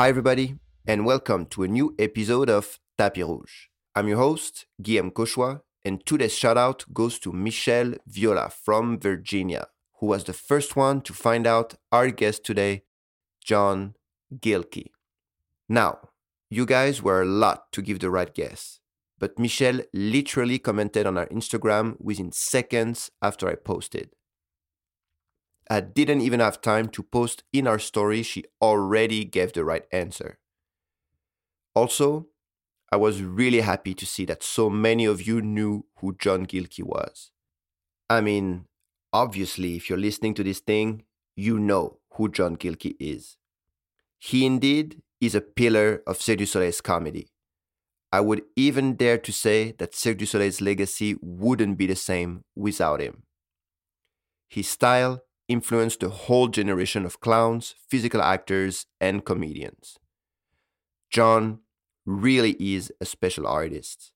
Hi, everybody, and welcome to a new episode of Tapis Rouge. I'm your host, Guillaume Cauchois, and today's shout out goes to Michelle Viola from Virginia, who was the first one to find out our guest today, John Gilkey. Now, you guys were a lot to give the right guess, but Michelle literally commented on our Instagram within seconds after I posted. I didn't even have time to post in our story, she already gave the right answer. Also, I was really happy to see that so many of you knew who John Gilkey was. I mean, obviously, if you're listening to this thing, you know who John Gilkey is. He indeed is a pillar of Cirque du Soleil's comedy. I would even dare to say that Cirque du Soleil's legacy wouldn't be the same without him. His style influenced a whole generation of clowns, physical actors, and comedians. John really is a special artist,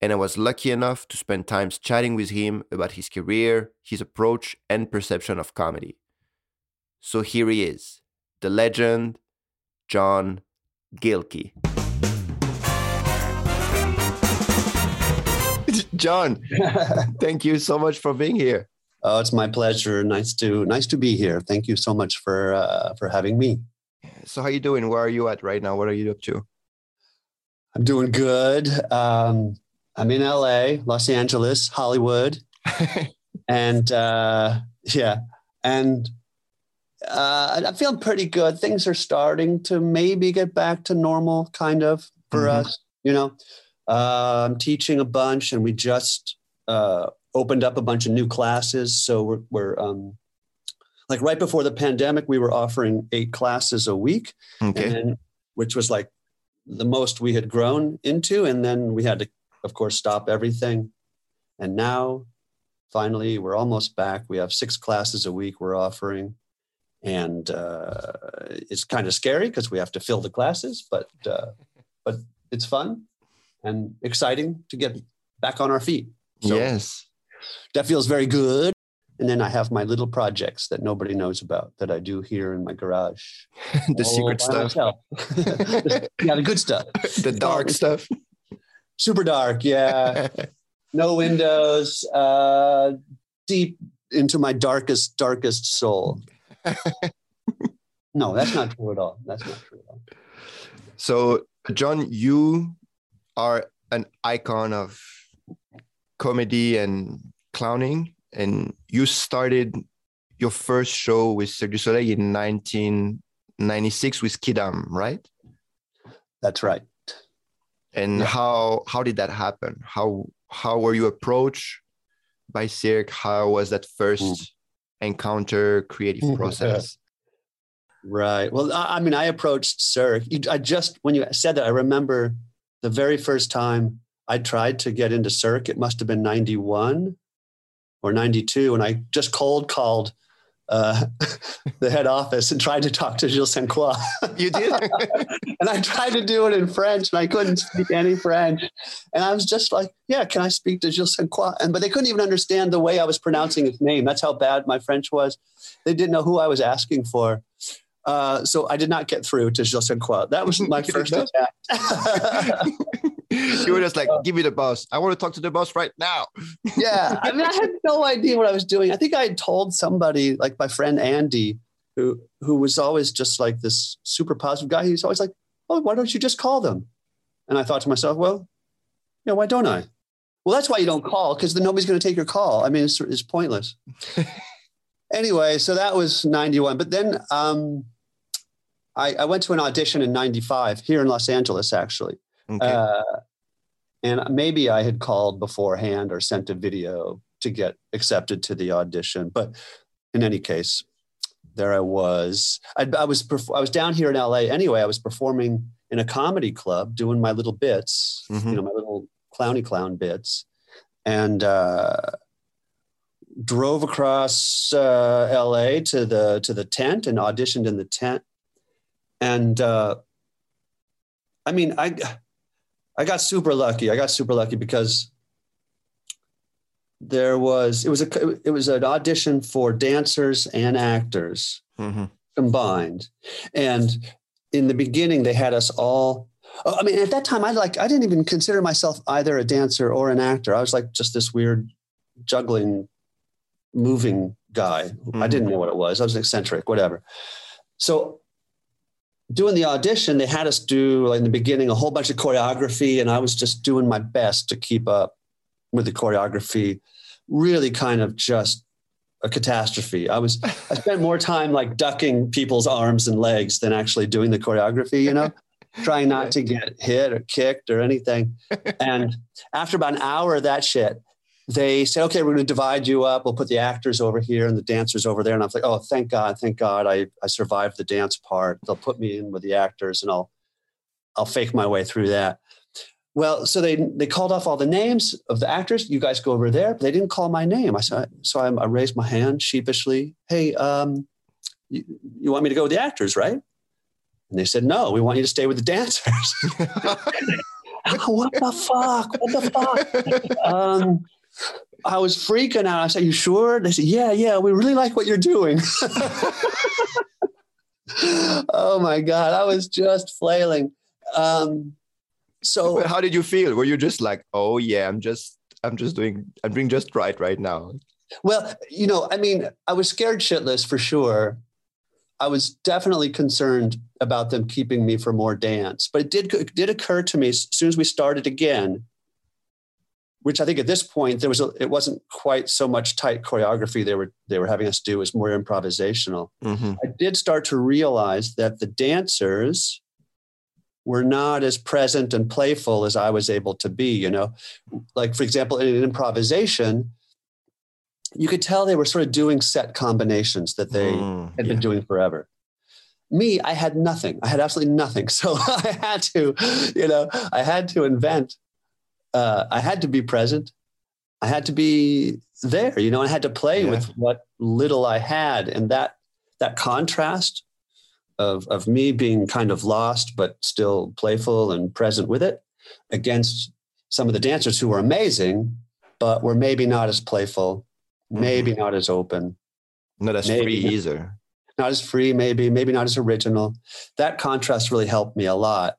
and I was lucky enough to spend times chatting with him about his career, his approach, and perception of comedy. So here he is, the legend, John Gilkey. John, thank you so much for being here. Oh, it's my pleasure. Nice to nice to be here. Thank you so much for uh, for having me. So, how you doing? Where are you at right now? What are you up to? I'm doing good. Um, I'm in LA, Los Angeles, Hollywood, and uh, yeah, and uh, I'm feeling pretty good. Things are starting to maybe get back to normal, kind of for mm-hmm. us. You know, uh, I'm teaching a bunch, and we just uh, opened up a bunch of new classes. So we're, we're um, like right before the pandemic, we were offering eight classes a week, okay. then, which was like the most we had grown into. And then we had to, of course, stop everything. And now, finally, we're almost back. We have six classes a week we're offering. And uh, it's kind of scary because we have to fill the classes, but uh, but it's fun and exciting to get back on our feet. So, yes that feels very good. And then I have my little projects that nobody knows about that I do here in my garage. the secret stuff. yeah, the good stuff. the dark stuff. Super dark, yeah. no windows, uh, deep into my darkest, darkest soul. no, that's not true at all. That's not true at all. So, John, you are an icon of comedy and clowning, and you started your first show with Cirque du Soleil in 1996 with Quidam, right? That's right. And yeah. how how did that happen? How how were you approached by Cirque? How was that first mm. encounter, creative process? right. Well, I, I mean, I approached Cirque. I just when you said that, I remember the very first time I tried to get into Cirque. It must have been 91 or 92. And I just cold called uh, the head office and tried to talk to Gilles Sainte Croix. You did? and I tried to do it in French and I couldn't speak any French. And I was just like, yeah, can I speak to Gilles Sainte Croix? And, but they couldn't even understand the way I was pronouncing his name. That's how bad my French was. They didn't know who I was asking for. Uh, so I did not get through to Sainte That was my first attack you were just like, give me the boss. I want to talk to the boss right now. yeah. I mean, I had no idea what I was doing. I think I had told somebody, like my friend Andy, who who was always just like this super positive guy. He's always like, Oh, why don't you just call them? And I thought to myself, well, yeah, why don't I? Well, that's why you don't call, because then nobody's going to take your call. I mean, it's, it's pointless. anyway, so that was 91. But then um, I, I went to an audition in 95 here in Los Angeles, actually. Okay. Uh, and maybe I had called beforehand or sent a video to get accepted to the audition. But in any case, there I was. I, I was I was down here in LA anyway. I was performing in a comedy club, doing my little bits, mm-hmm. you know, my little clowny clown bits, and uh, drove across uh, LA to the to the tent and auditioned in the tent. And uh, I mean, I I got super lucky. I got super lucky because there was it was a it was an audition for dancers and actors mm-hmm. combined, and in the beginning they had us all. oh, I mean, at that time, I like I didn't even consider myself either a dancer or an actor. I was like just this weird juggling, moving guy. I didn't know what it was. I was eccentric, whatever. So doing the audition, they had us do like in the beginning a whole bunch of choreography, and I was just doing my best to keep up with the choreography. Really, kind of just a catastrophe. I was I spent more time like ducking people's arms and legs than actually doing the choreography. You know. Trying not to get hit or kicked or anything. And after about an hour of that shit, they said, okay, we're going to divide you up. We'll put the actors over here and the dancers over there. And I was like, oh, thank God, thank God, I, I survived the dance part. They'll put me in with the actors, and I'll I'll fake my way through that. Well, so they they called off all the names of the actors. You guys go over there. But they didn't call my name. I said, so I, I raised my hand sheepishly. Hey, um, you, you want me to go with the actors, right? And they said, no, we want you to stay with the dancers. what the fuck? What the fuck? um, I was freaking out. I said, "You sure?" They said, "Yeah, yeah. We really like what you're doing." oh my god, I was just flailing. Um, so, how did you feel? Were you just like, "Oh yeah, I'm just, I'm just doing, I'm doing just right right now"? well, you know, I mean, I was scared shitless for sure. I was definitely concerned about them keeping me for more dance, but it did it did occur to me as soon as we started again which I think at this point there was a, it wasn't quite so much tight choreography they were they were having us do it was more improvisational. Mm-hmm. I did start to realize that the dancers were not as present and playful as I was able to be. You know, like for example, in an improvisation, you could tell they were sort of doing set combinations that they Mm, had yeah. been doing forever. Me, I had nothing. I had absolutely nothing. So I had to, you know, I had to invent. Uh, I had to be present. I had to be there. You know, I had to play Yeah. with what little I had, and that that contrast of of me being kind of lost but still playful and present with it, against some of the dancers who were amazing, but were maybe not as playful, maybe not as open Not as Maybe. free either. not as free, maybe, maybe not as original. That contrast really helped me a lot.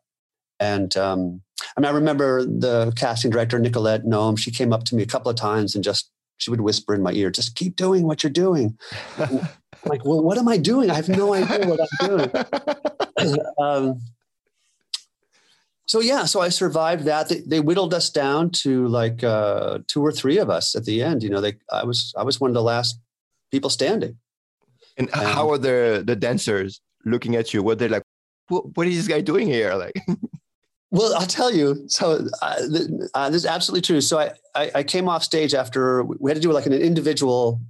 And um, I mean, I remember the casting director, Nicolette Naum, she came up to me a couple of times and just, she would whisper in my ear, just keep doing what you're doing. I'm like, well, what am I doing? I have no idea what I'm doing. um, so yeah, so I survived that. They, they whittled us down to like uh, two or three of us at the end. You know, they I was I was one of the last people standing. and Um, how are the the dancers looking at you? What they like? What, what is this guy doing here? Like, Well, I'll tell you. So uh, th- uh, this is absolutely true. So I, I, I came off stage after we had to do like an individual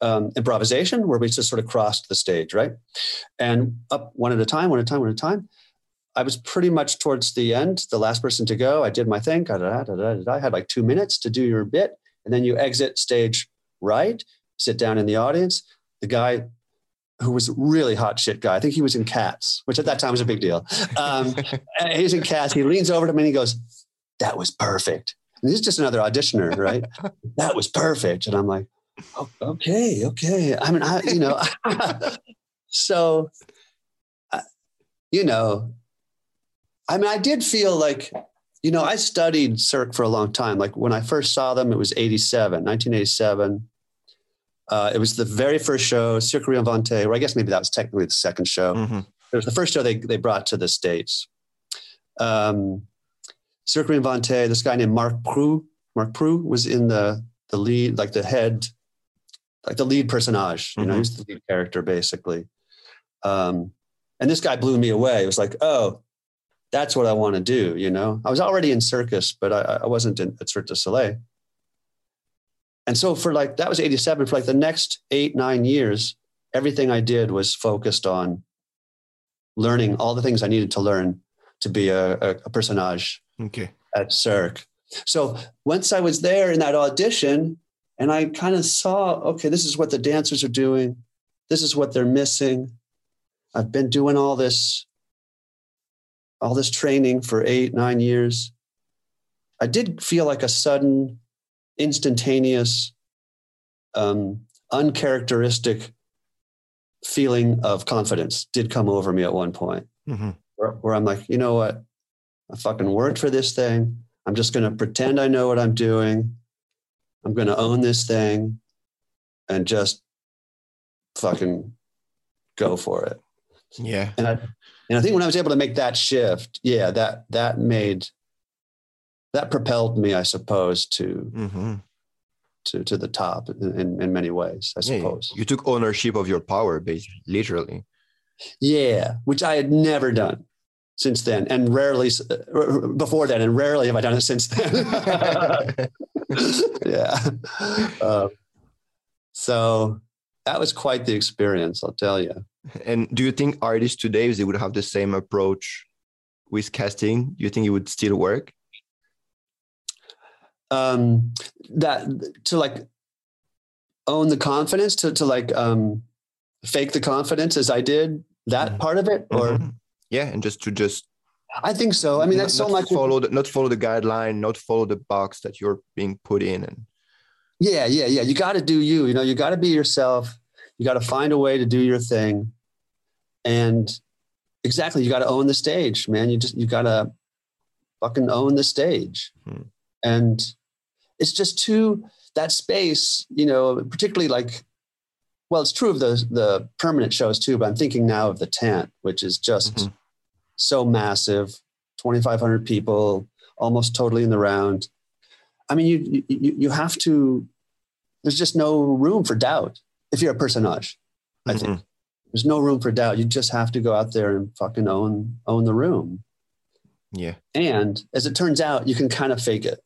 um, improvisation where we just sort of crossed the stage, right? And up one at a time, one at a time, one at a time. I was pretty much towards the end, the last person to go. I did my thing. I had like two minutes to do your bit, and then you exit stage right, sit down in the audience. The guy who was a really hot shit guy, I think he was in Cats, which at that time was a big deal. Um, he's in Cats. He leans over to me and he goes, "That was perfect." And this is just another auditioner, right? that was perfect. And I'm like, oh, "Okay, okay." I mean, I, you know, so, uh, you know, I mean, I did feel like, you know, I studied Cirque for a long time. Like when I first saw them, it was 87, 1987. Uh, it was the very first show, Cirque Reinventé, or I guess maybe that was technically the second show Mhm. it was the first show they, they brought to the States. Um, Cirque Reinventé, this guy named Marc Prou, Marc Prou was in the, the lead, like the head, like the lead personage, you know, Mhm. he's the lead character basically. Um, and this guy blew me away. It was like, oh, that's what I want to do. You know, I was already in circus, but I, I wasn't in, at Cirque du Soleil. And so for like, that was 87, for like the next eight, nine years, everything I did was focused on learning all the things I needed to learn to be a, a, a personage Okay. at Cirque. So once I was there in that audition, and I kind of saw, okay, this is what the dancers are doing. This is what they're missing. I've been doing all this, all this training for eight, nine years. I did feel like a sudden, instantaneous, um, uncharacteristic feeling of confidence did come over me at one point hmm where, where I'm like, you know what? I fucking worked for this thing. I'm just going to pretend I know what I'm doing. I'm going to own this thing and just fucking go for it. Yeah. And I, and I think when I was able to make that shift, yeah, that, that made, that propelled me, I suppose, to, hmm to, to the top in, in, many ways, I Yeah, suppose. you took ownership of your power, basically, literally. Yeah, which I had never done since then, and rarely uh, before then, and rarely have I done it since then. yeah. Um, so that was quite the experience, I'll tell you. and do you think artists today, if they would have the same approach with casting, do you think it would still work? Um, that to like own the confidence, to to like um, fake the confidence as I did that Mhm. part of it, or Mhm. yeah, and just to just I think so. I mean, that's not, so much. follow the, not follow the guideline, not follow the box that you're being put in, and Yeah, yeah, yeah. You got to do you. You know, you got to be yourself. You got to find a way to do your thing, and exactly, you got to own the stage, man. You just you got to fucking own the stage, Hmm. and it's just too that space. You know, particularly like, well, it's true of the the permanent shows too. But I'm thinking now of the tent, which is just Mhm. so massive, 2,500 people, almost totally in the round. I mean, you, you you have to. There's just no room for doubt if you're a personage. I Mhm. think there's no room for doubt. You just have to go out there and fucking own own the room. yeah. And as it turns out, you can kind of fake it.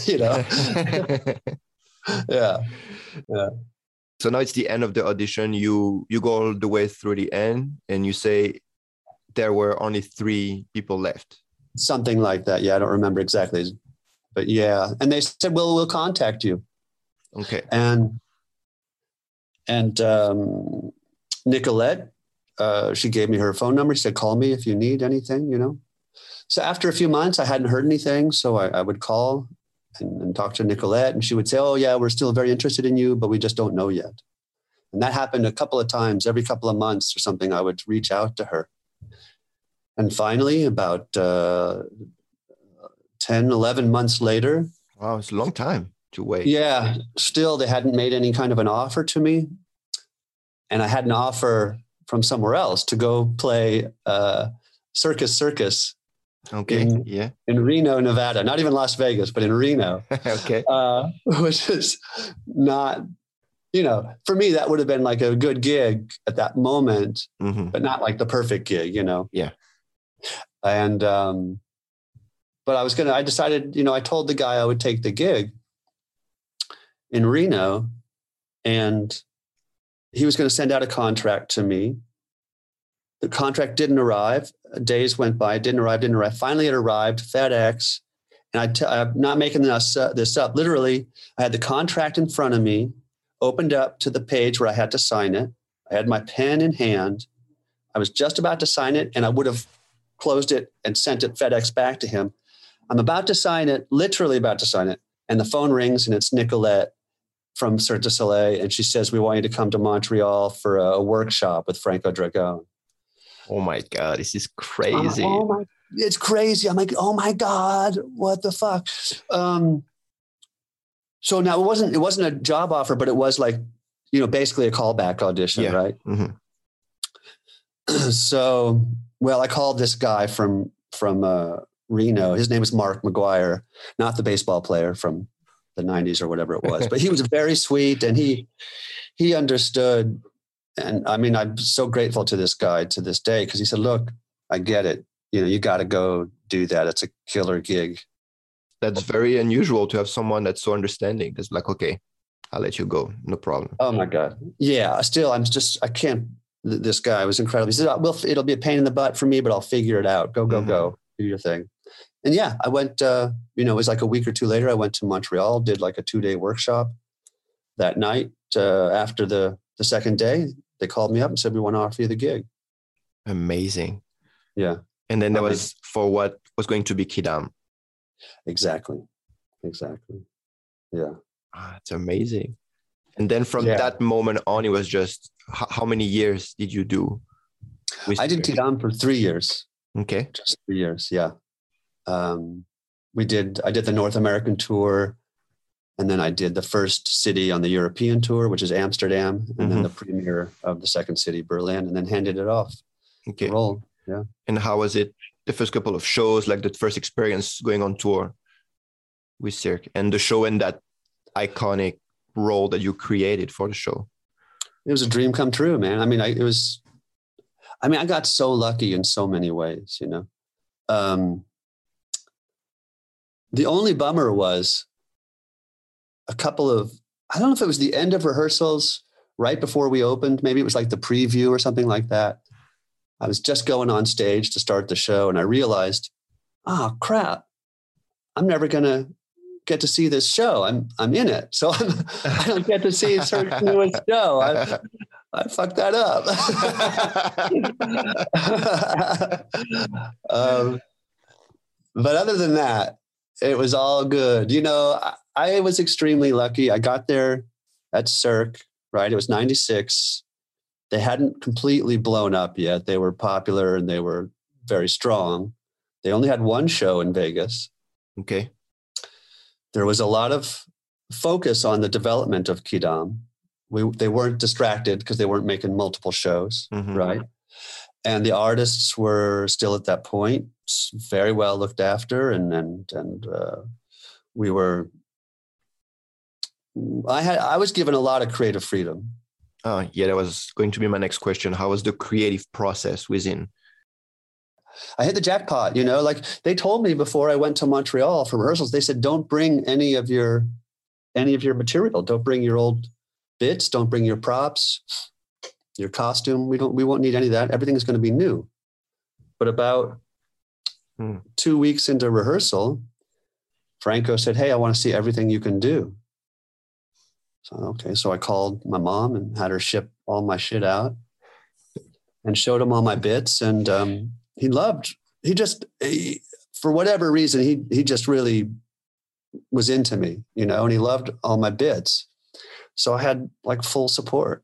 you know? yeah. yeah so now it's the end of the audition. You you go all the way through the end, and you say there were only three people left. Something like that. Yeah, I don't remember exactly, but yeah. And they said, "Well, we'll contact you." Okay. and and um, Nicolette, uh, she gave me her phone number. She said, "Call me if you need anything." You know. So after a few months, I hadn't heard anything, so I, I would call and, and talk to Nicolette, and she would say, "Oh yeah, we're still very interested in you, but we just don't know yet." And that happened a couple of times. Every couple of months or something, I would reach out to her. And finally, about uh, 10, 11 months later, Wow, it's a long time to wait. yeah, still they hadn't made any kind of an offer to me. And I had an offer from somewhere else to go play uh, Circus Circus Okay. in- yeah. in Reno, Nevada. Not even Las Vegas, but in Reno, okay. uh, which is not, you know, for me, that would have been like a good gig at that moment, hmm but not like the perfect gig, you know? Yeah. And, um, but I was going to, I decided, you know, I told the guy I would take the gig in Reno and he was going to send out a contract to me. The contract didn't arrive. Days went by, didn't arrive, didn't arrive. Finally, it arrived, FedEx. And I t- I'm not making this, uh, this up. Literally, I had the contract in front of me, opened up to the page where I had to sign it. I had my pen in hand. I was just about to sign it, and I would have closed it and sent it FedEx back to him. I'm about to sign it, literally about to sign it, and the phone rings, and it's Nicolette from Cirque du Soleil, and she says, "We want you to come to Montreal for a, a workshop with Franco Dragone." Oh my god, this is crazy. oh my, it's crazy. I'm like, oh my god, what the fuck? Um, so now it wasn't it wasn't a job offer, but it was like, you know, basically a callback audition, Yeah. right? Mhm. so well i called this guy from from uh, reno his name is mark mcguire not the baseball player from the 90s or whatever it was but he was very sweet and he he understood and i mean i'm so grateful to this guy to this day because he said look i get it you know you got to go do that it's a killer gig That's very unusual to have someone that's so understanding. That's like, okay, I'll let you go. No problem. oh my god yeah still i'm just i can't th- this guy was incredible he said "Oh, well it'll be a pain in the butt for me but i'll figure it out go go Mhm. go do your thing and yeah i went uh you know it was like a week or two later i went to montreal did like a two day workshop that night uh, after the the second day they called me up and said we want to offer you the gig Amazing. yeah And then that Amazing. was for what was going to be Quidam. exactly exactly yeah Ah, it's amazing. And then from Yeah. that moment on, it was just how, how many years did you do? I did? Quidam for three years. Okay. just three years yeah um, we did i did the north american tour and then i did the first city on the european tour which is amsterdam and then Mhm. the premiere of the second city berlin and then handed it off Okay. roll yeah And how was it? The first couple of shows, like the first experience going on tour with Cirque, and the show and that iconic role that you created for the show. it was a dream come true man i mean I, it was i mean i got so lucky in so many ways you know um, the only bummer was a couple of i don't know if it was the end of rehearsals right before we opened maybe it was like the preview or something like that. I was just going on stage to start the show and i realized oh crap. I'm never going to get to see this show. I'm i'm in it. So I'm, i don't get to see Cirque's newest show. I, I fucked that up. um, but other than that, it was all good. You know, I, I was extremely lucky. I got there at Cirque, right? It was 96. They hadn't completely blown up yet. They were popular and they were very strong. They only had one show in Vegas. okay. There was a lot of focus on the development of Quidam. We, they weren't distracted because they weren't making multiple shows Mhm. right? And the artists were still at that point very well looked after, and and and uh, we were. I had I was given a lot of creative freedom. Oh, yeah, that was going to be my next question. How was the creative process within? I hit the jackpot, you know. Like they told me before I went to Montreal for rehearsals, they said, "Don't bring any of your any of your material. Don't bring your old bits. Don't bring your props, your costume. We don't. We won't need any of that. Everything is going to be new." But about Hmm. two weeks into rehearsal, Franco said, "Hey, I want to see everything you can do." So okay, so I called my mom and had her ship all my shit out, and showed him all my bits, and um, he loved. He just, he, for whatever reason, he he just really was into me, you know, and he loved all my bits. So I had like full support.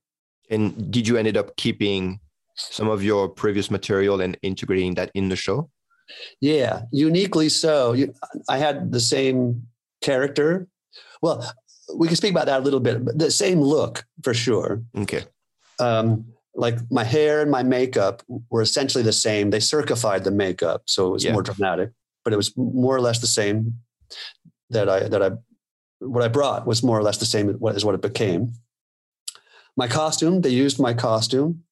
And did you ended up keeping some of your previous material and integrating that in the show? Yeah, uniquely so. I had the same character. Well, we can speak about that a little bit, but the same look for sure. Okay. Um, like my hair and my makeup were essentially the same. They circified the makeup, so it was Yeah. more dramatic, but it was more or less the same that I that I what I brought was more or less the same as what, it became. My costume, they used my costume,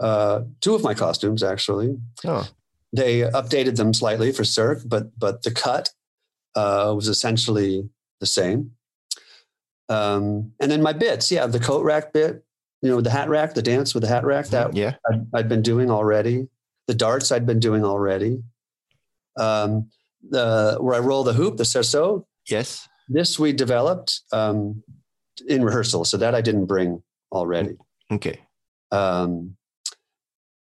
uh, two of my costumes actually. Oh, They updated them slightly for Cirque, but but the cut uh, was essentially the same. Um, and then my bits, yeah, the coat rack bit, you know, the hat rack, the dance with the hat rack that yeah. I'd, I'd been doing already. The darts I'd been doing already. Um, the where I roll the hoop, the cerceau, Yes. this we developed um, in rehearsal, so that I didn't bring already. Okay. Um,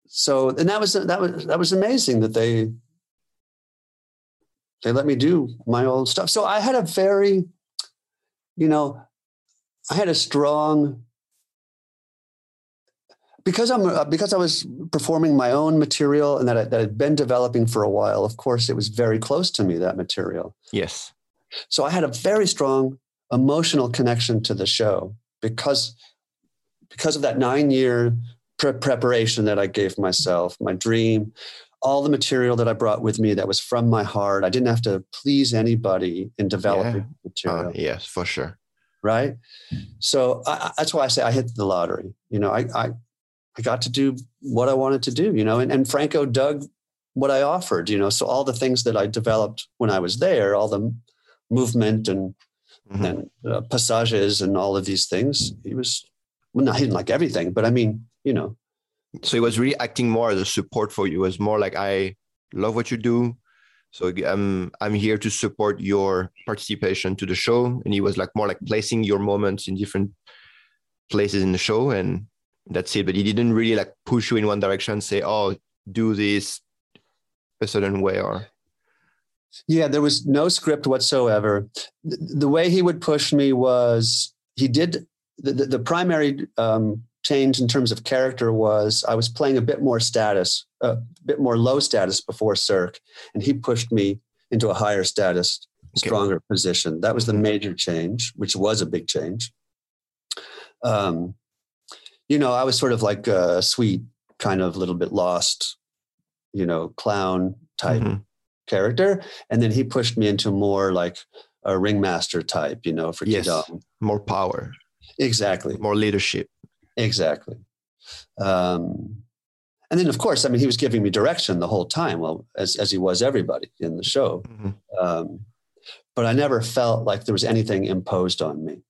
so and that was that was that was amazing that they they let me do my old stuff. So I had a very, you know, I had a strong because I'm uh, because I was performing my own material and that I, that had been developing for a while. Of course, it was very close to me that material. Yes. So I had a very strong emotional connection to the show because because of that nine year pre- preparation that I gave myself, my dream, all the material that I brought with me that was from my heart. I didn't have to please anybody in developing material, Uh, yes, for sure. right? So I, that's why I say I hit the lottery. You know, I, I I got to do what I wanted to do. You know, and, and Franco dug what I offered. You know, so all the things that I developed when I was there, all the movement and Mhm. and uh, passages and all of these things. He was, well, no, he didn't like everything, but I mean, you know, So he was really acting more as a support for you. It was more like I love what you do. So I'm I'm here to support your participation to the show. And he was like more like placing your moments in different places in the show and that's it. But he didn't really like push you in one direction, say, Oh, do this a certain way or yeah, there was no script whatsoever. The, the way he would push me was he did the, the, the primary um, change in terms of character was I was playing a bit more status, a bit more low status before Cirque, and he pushed me into a higher status, okay. stronger position. That was the major change, which was a big change. Um, you know, I was sort of like a sweet, kind of little bit lost, you know, clown type mm-hmm. character, and then he pushed me into more like a ringmaster type, you know, for yes, more power, exactly, more leadership, exactly. Um, and then, of course, I mean, he was giving me direction the whole time, well, as as he was everybody in the show. Mm-hmm. Um, but I never felt like there was anything imposed on me.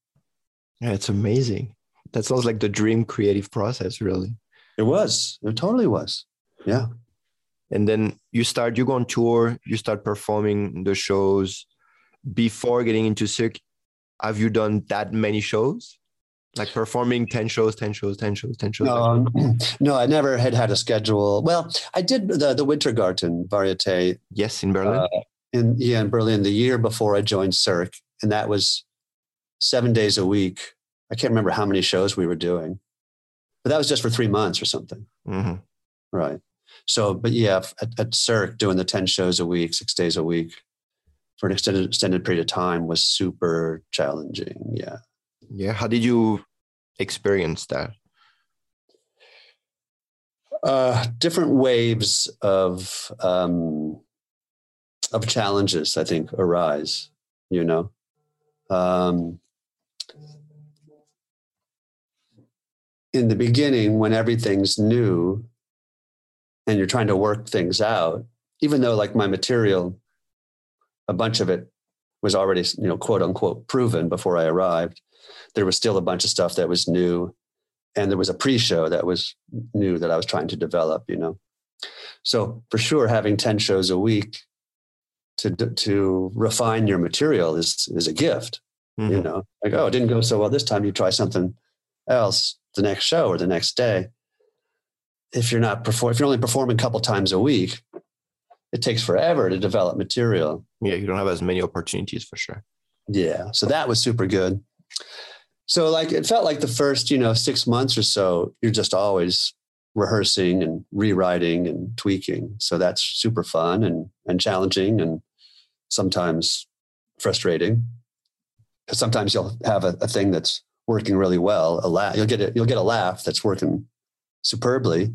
Yeah, it's amazing. That sounds like the dream creative process, really. It was. It totally was. Yeah. And then you start, you go on tour, you start performing the shows before getting into Cirque, have you done that many shows? Like performing 10 shows, 10 shows, 10 shows, 10 shows? No, no, I never had had a schedule. Well, I did the, the Wintergarten Varieté. Yes, in Berlin. Uh, in, yeah, in Berlin the year before I joined Cirque. And that was seven days a week. I can't remember how many shows we were doing, but that was just for three months or something. Mm-hmm. Right. So, but yeah, at, at Cirque doing the 10 shows a week, six days a week for an extended extended period of time was super challenging. Yeah. Yeah. How did you experience that? Uh, different waves of um, of challenges, I think, arise. You know, um, in the beginning, when everything's new, and you're trying to work things out, even though like my material a bunch of it was already, you know, quote unquote proven before I arrived. There was still a bunch of stuff that was new. And there was a pre show that was new that I was trying to develop, you know. So for sure, having 10 shows a week to, to refine your material is, is a gift, mm-hmm. you know, like, oh, it didn't go so well this time. You try something else the next show or the next day. If you're not perform, if you're only performing a couple times a week, it takes forever to develop material. Yeah, you don't have as many opportunities for sure. Yeah, so that was super good. So like it felt like the first, you know, 6 months or so you're just always rehearsing and rewriting and tweaking. So that's super fun and and challenging and sometimes frustrating. Because sometimes you'll have a, a, thing that's working really well, a laugh, you'll get it, you'll get a laugh that's working superbly,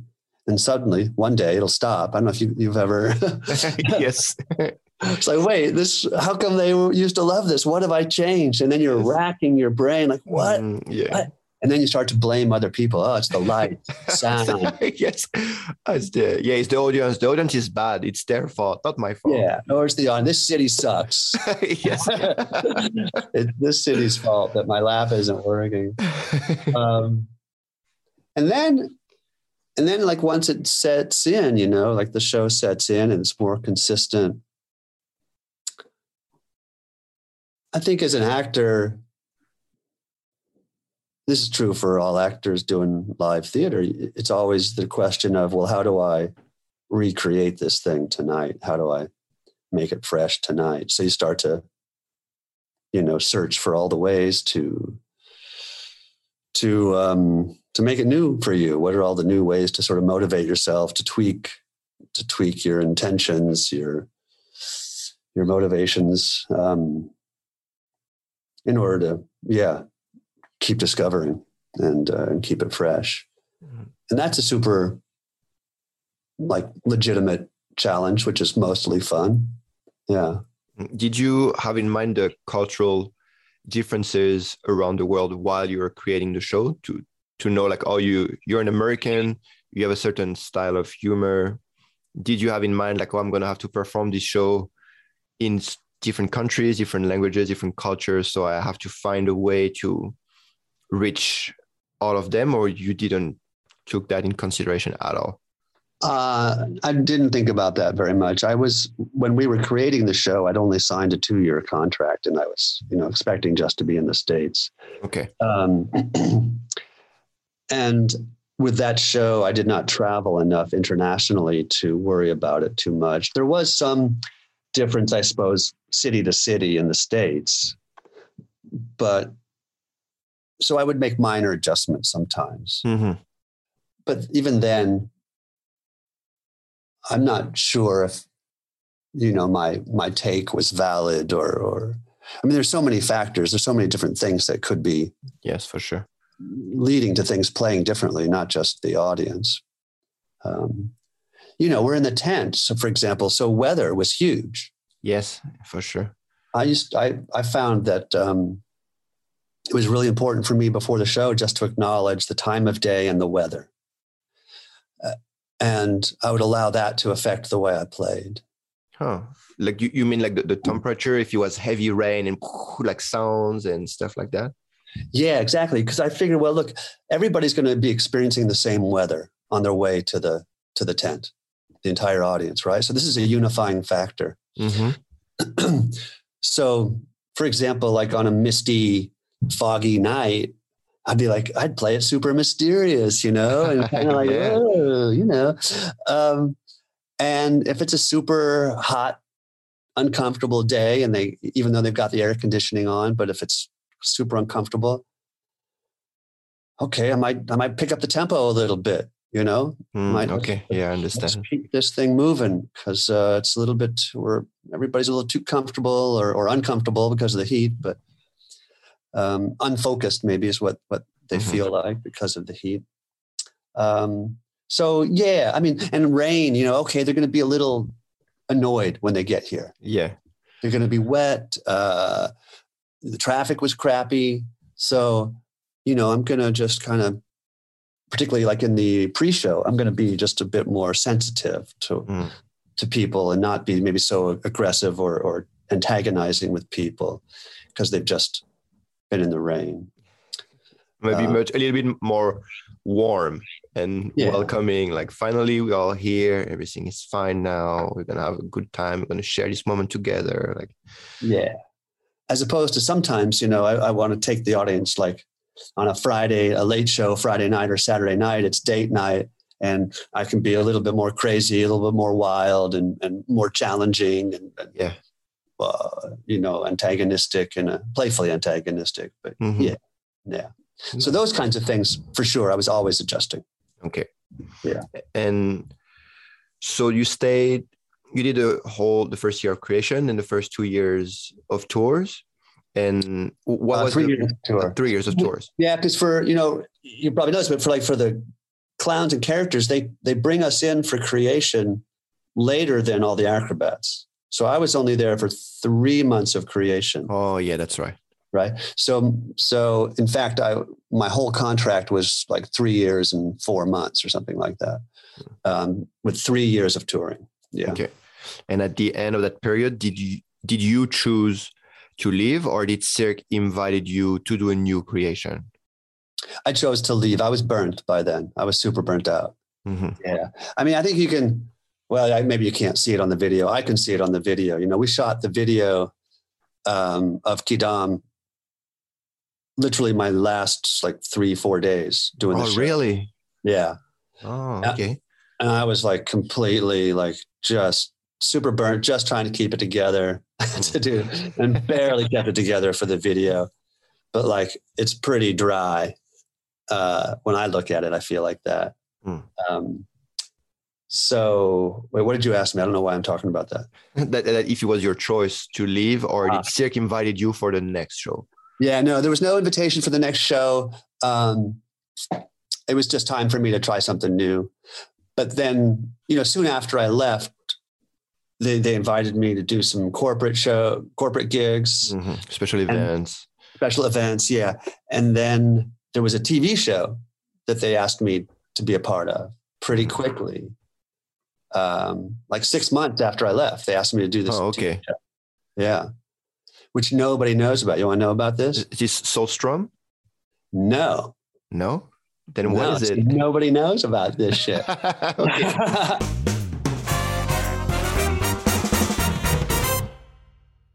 and suddenly one day it'll stop. I don't know if you, you've ever. yes. it's like, wait, this. How come they used to love this? What have I changed? And then you're racking your brain, like, what? Mm, yeah. What? And then you start to blame other people. Oh, it's the light, sound. yes, it's the yeah, it's the audience. The audience is bad. It's their fault, not my fault. Yeah, or it's the audience. This city sucks. yes, it's this city's fault that my laugh isn't working. Um, and then and then like once it sets in you know like the show sets in and it's more consistent i think as an actor this is true for all actors doing live theater. It's always the question of well how do i recreate this thing tonight? How do i make it fresh tonight? So you start to you know search for all the ways to to um to make it new for you. What are all the new ways to sort of motivate yourself to tweak to tweak your intentions your your motivations? Um, in order to yeah keep discovering and uh, and keep it fresh. Mm-hmm. and that's a super like legitimate challenge which is mostly fun. Yeah. Did you have in mind the cultural differences around the world while you were creating the show to to know like oh you you're an american you have a certain style of humor. Did you have in mind like oh i'm going to have to perform this show in different countries different languages different cultures so i have to find a way to reach all of them or you didn't took that in consideration at all uh, I didn't think about that very much. I was when we were creating the show, I'd only signed a two-year contract, and I was, you know, expecting just to be in the states. Okay. Um, and with that show, I did not travel enough internationally to worry about it too much. There was some difference, I suppose, city to city in the States, but so I would make minor adjustments sometimes. hmm But even then, I'm not sure if you know my my take was valid or or I mean there's so many factors, there's so many different things that could be Yes, for sure. leading to things playing differently, not just the audience. Um, you know, we're in the tent. So, for example, so weather was huge. Yes, for sure. I used I I found that um, it was really important for me before the show just to acknowledge the time of day and the weather, uh, and I would allow that to affect the way I played. Huh. Like you, you mean like the, the temperature, if it was heavy rain and like sounds and stuff like that? Yeah, exactly. Because I figured, well, look, everybody's going to be experiencing the same weather on their way to the to the tent, the entire audience, right? So this is a unifying factor. Mm-hmm. so, for example, like on a misty, foggy night, I'd be like, I'd play it super mysterious, you know, and kind of like, Yeah. oh, you know. Um, and if it's a super hot, uncomfortable day, and they, even though they've got the air conditioning on, but if it's super uncomfortable, okay, I might, I might pick up the tempo a little bit, you know, Mm, Might- okay. Yeah, I understand. keep this thing moving because uh, it's a little bit where everybody's a little too comfortable or, or uncomfortable because of the heat, but um, unfocused maybe is what what they Mhm. feel like because of the heat. Um, so yeah, I mean, and rain, you know, okay, they're going to be a little annoyed when they get here. Yeah. They're going to be wet. Uh, the traffic was crappy, so you know, I'm going to just kind of, particularly like in the pre-show, I'm going to be just a bit more sensitive to Mm. to people and not be maybe so aggressive or or antagonizing with people because they've just been in the rain. Maybe Uh, much a little bit more warm and Yeah. welcoming. Like finally we're all here. Everything is fine now. We're gonna have a good time. We're gonna share this moment together. Like Yeah. As opposed to sometimes, you know, I, I want to take the audience like on a Friday, a late show, Friday night or Saturday night, it's date night. And I can be a little bit more crazy, a little bit more wild and, and more challenging and, and Yeah. uh, you know, antagonistic and uh, playfully antagonistic. But mhm. Yeah. yeah. So those kinds of things for sure, I was always adjusting. Okay. Yeah. And so you stayed, you did a whole, the first year of creation and the first two years of tours. And what Uh, was three the- years tour. three years of tours? Yeah, because for you know, you probably noticed, but for like for the clowns and characters, they they bring us in for creation later than all the acrobats. So I was only there for three months of creation, Oh yeah, that's right. right? So so in fact, I my whole contract was like three years and four months or something like that, um, with three years of touring. Yeah. Okay. And at the end of that period, did you did you choose to leave or did Cirque invited you to do a new creation? I chose to leave. I was burnt by then. I was super burnt out. Mhm. Yeah. I mean, I think you can, well, I, maybe you can't see it on the video. I can see it on the video. You know, we shot the video um, of Quidam literally my last like three, four days doing the Oh, really? Yeah. Oh, Yeah. okay. And I was like completely like just super burnt, just trying to keep it together to do and barely kept it together for the video. But like it's pretty dry. Uh, when I look at it, I feel like that. Hmm. Um, so wait, what did you ask me? I don't know why I'm talking about that. that, that if it was your choice to leave or Ah. did Cirque invited you for the next show? Yeah, no, there was no invitation for the next show. Um, it was just time for me to try something new. But then, you know, soon after I left, they, they invited me to do some corporate show, corporate gigs, Mhm. Special events. special events. Yeah. And then there was a TV show that they asked me to be a part of pretty quickly. Um, like six months after I left, they asked me to do this. Oh, okay. show. Yeah. Which nobody knows about. You want to know about this? Is this Solstrom? No. No? Then what No, is it? Nobody knows about this shit.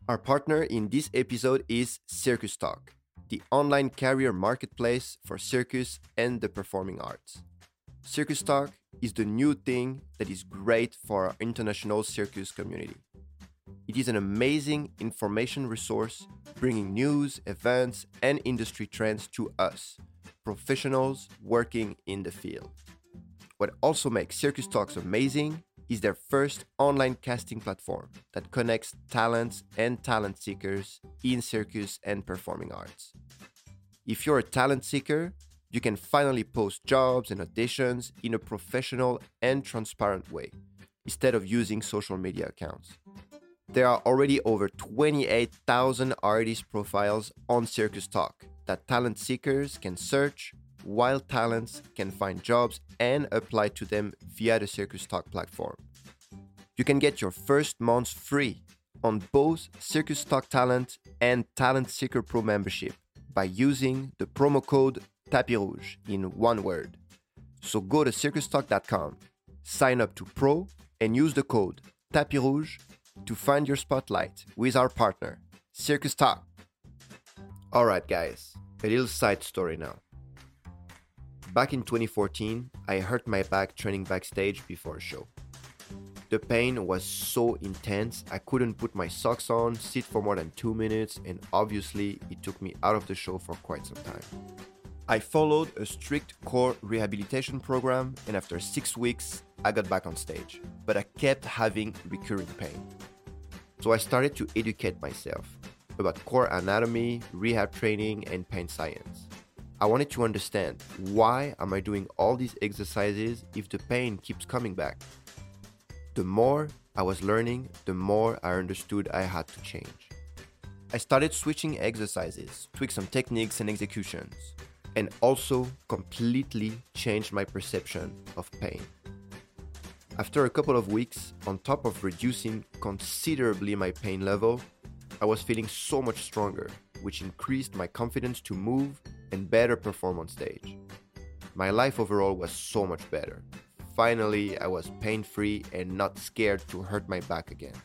Our partner in this episode is Circus Talk, the online career marketplace for circus and the performing arts. Circus Talk is the new thing that is great for our international circus community. It is an amazing information resource bringing news, events, and industry trends to us, professionals working in the field. What also makes Circus Talks amazing is their first online casting platform that connects talents and talent seekers in circus and performing arts. If you're a talent seeker, you can finally post jobs and auditions in a professional and transparent way instead of using social media accounts. There are already over 28,000 artist profiles on Circus Talk that talent seekers can search, while talents can find jobs and apply to them via the Circus Talk platform. You can get your first month free on both Circus Talk Talent and Talent Seeker Pro membership by using the promo code Tapis Rouge in one word. So go to circustalk.com, sign up to Pro, and use the code Tapis Rouge to find your spotlight with our partner, Circus Talk. Alright, guys, a little side story now. Back in 2014, I hurt my back training backstage before a show. The pain was so intense, I couldn't put my socks on, sit for more than two minutes, and obviously, it took me out of the show for quite some time. I followed a strict core rehabilitation program, and after six weeks, I got back on stage, but I kept having recurring pain. So I started to educate myself about core anatomy, rehab training, and pain science. I wanted to understand why am I doing all these exercises if the pain keeps coming back? The more I was learning, the more I understood I had to change. I started switching exercises, tweak some techniques and executions, and also completely changed my perception of pain. After a couple of weeks, on top of reducing considerably my pain level, I was feeling so much stronger, which increased my confidence to move and better perform on stage. My life overall was so much better. Finally, I was pain free and not scared to hurt my back again.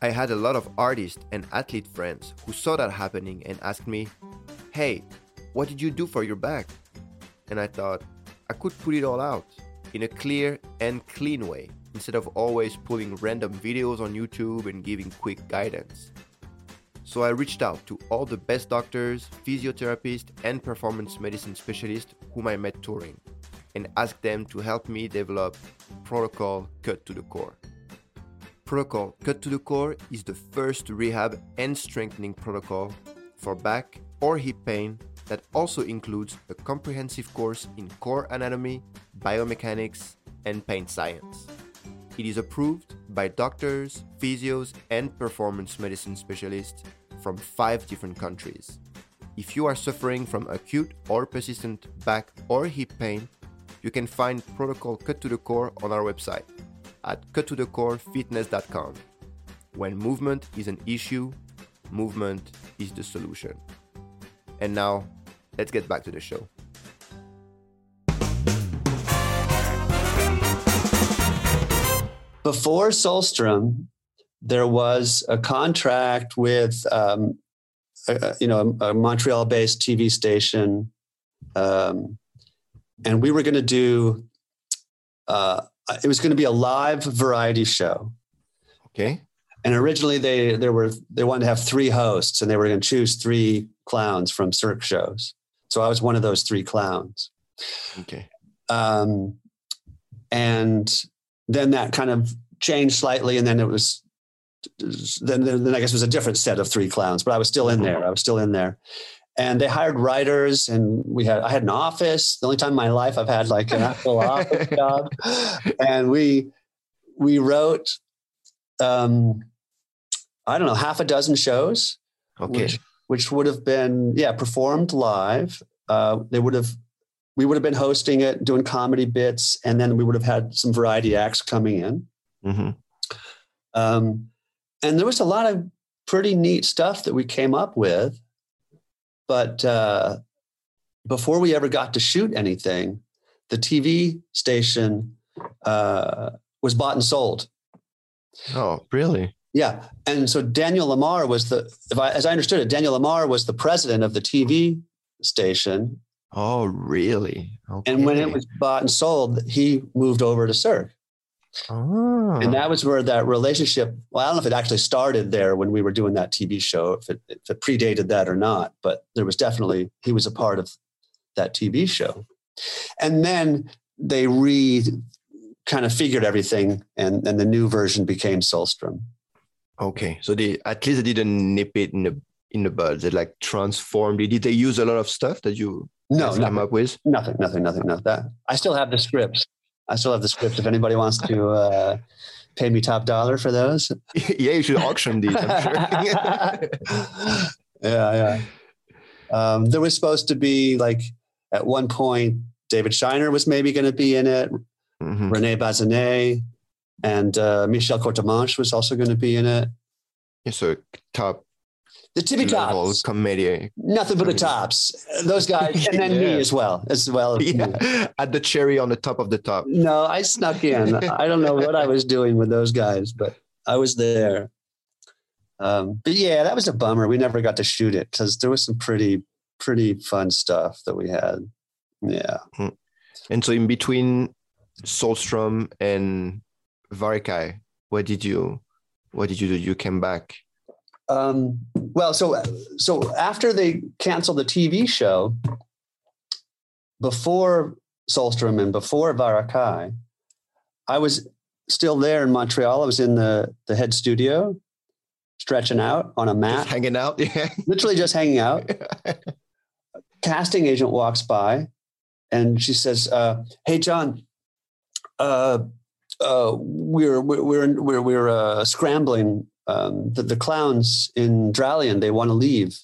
I had a lot of artists and athlete friends who saw that happening and asked me, Hey, what did you do for your back? And I thought, I could put it all out in a clear and clean way instead of always pulling random videos on YouTube and giving quick guidance. So I reached out to all the best doctors, physiotherapists, and performance medicine specialists whom I met touring and asked them to help me develop Protocol Cut to the Core. Protocol Cut to the Core is the first rehab and strengthening protocol for back or hip pain that also includes a comprehensive course in core anatomy, biomechanics, and pain science. It is approved by doctors, physios, and performance medicine specialists from five different countries. If you are suffering from acute or persistent back or hip pain, you can find Protocol Cut to the Core on our website at cuttothecorefitness.com. When movement is an issue, movement is the solution. And now, let's get back to the show. Before Solstrom, there was a contract with, um, a, you know, a, a Montreal-based TV station, um, and we were going to do. Uh, it was going to be a live variety show. Okay. And originally they there were they wanted to have three hosts, and they were going to choose three clowns from Cirque shows. So I was one of those three clowns. Okay. Um, and then that kind of changed slightly, and then it was then then I guess it was a different set of three clowns, but I was still in there. I was still in there. And they hired writers, and we had I had an office. The only time in my life I've had like an actual office job, and we we wrote um, I don't know half a dozen shows, Okay. which, which would have been yeah performed live. Uh, they would have we would have been hosting it, doing comedy bits, and then we would have had some variety acts coming in. hmm Um, and there was a lot of pretty neat stuff that we came up with. But uh, before we ever got to shoot anything, the TV station uh, was bought and sold. Oh, really? Yeah, and so Daniel Lamarre was the, if I, as I understood it, Daniel Lamarre was the president of the TV station, Oh, really? Okay. and when it was bought and sold, he moved over to Cirque. Oh. And ah. that was where that relationship, well, I don't know if it actually started there when we were doing that TV show, if it, if it predated that or not, but there was definitely, he was a part of that TV show. And then they re kind of figured everything and, and the new version became Solstrom. Okay, so they at least they didn't nip it in the in the bud. They like transformed it. Did they use a lot of stuff that you No, guys come nothing, up with? nothing, nothing, nothing, nothing. That I still have the scripts. I still have the script If anybody wants to uh, pay me top dollar for those, yeah, you should auction these. I'm sure. yeah, yeah. Um, there was supposed to be like at one point David Shiner was maybe going to be in it. Mhm. Rene Bazinet and uh, Michel Courtemanche was also going to be in it. Yeah, so top The Tippy Tops, comedy. nothing but the tops. Those guys, and then me as well, as well. Yeah, at the cherry on the top of the top. No, I snuck in. I don't know what I was doing with those guys, but I was there. Um, but yeah, that was a bummer. We never got to shoot it because there was some pretty, pretty fun stuff that we had. Yeah. And so in between Solstrom and Varekai, what did you what did you do? You came back. Um, well, so so after they canceled the TV show, before Solstrom and before Varekai, I was still there in Montreal. I was in the the head studio, stretching out on a Just mat, hanging out. Yeah. literally just hanging out. Casting agent walks by, and she says, uh, "Hey, John, uh, uh, we're we're we're we're, we're uh, scrambling. Um, the, the clowns in Dralion they want to leave,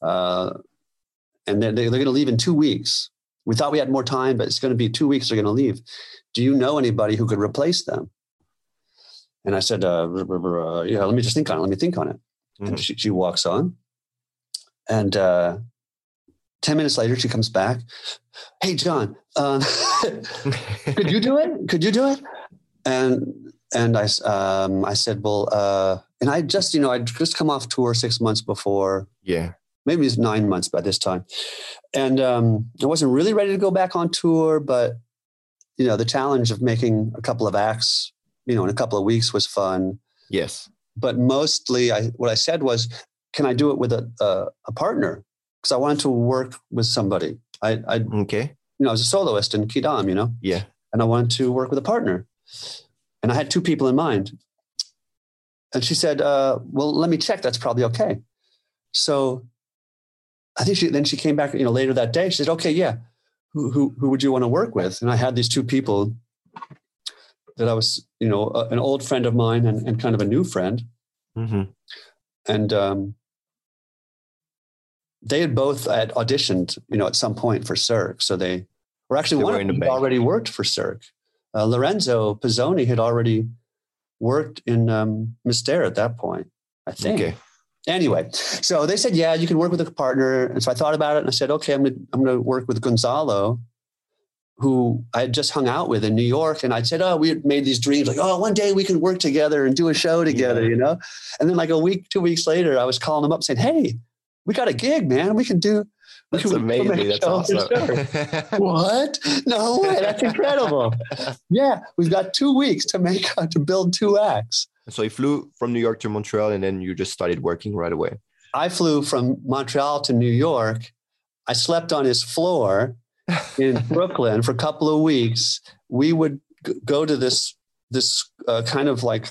uh, and they're, they're going to leave in two weeks. We thought we had more time, but it's going to be two weeks. They're going to leave. Do you know anybody who could replace them?" And I said, uh, uh, "Yeah, let me just think on it. Let me think on it." And Mhm. she, she walks on, and uh, ten minutes later she comes back. Hey, John, um, could you do it? Could you do it? And and I um, I said, well, uh, and I just you know I'd just come off tour six months before, yeah. maybe it's nine months by this time, and um, I wasn't really ready to go back on tour, but you know the challenge of making a couple of acts, you know, in a couple of weeks was fun. Yes. But mostly, I what I said was, can I do it with a a, a partner? Because I wanted to work with somebody. I, I okay. you know I was a soloist in Quidam, you know Yeah. and I wanted to work with a partner. And I had two people in mind. And she said, uh, "Well, let me check. That's probably okay." So I think she then she came back, you know, later that day. She said, "Okay, yeah, who who, who would you want to work with?" And I had these two people that I was, you know, a, an old friend of mine and, and kind of a new friend, hmm and um, they had both had auditioned, you know, at some point for Cirque. So they were actually They one of them already worked for Cirque. Uh, Lorenzo Pisoni had already worked in um, Mystère at that point, I think. Okay. Anyway, so they said, yeah, you can work with a partner. And so I thought about it and I said, okay, I'm going I'm to work with Gonzalo, who I had just hung out with in New York. And I said, oh, we had made these dreams like, oh, one day we can work together and do a show together, Yeah. you know? And then like a week, two weeks later, I was calling him up saying, hey, we got a gig, man. We can do. We That's can- amazing. That's show for Cirque." awesome. What? No way. That's incredible. yeah, we've got two weeks to make to build two acts. so you flew from New York to Montreal and then you just started working right away. I flew from Montreal to New York. I slept on his floor in Brooklyn for a couple of weeks. We would g- go to this this uh, kind of like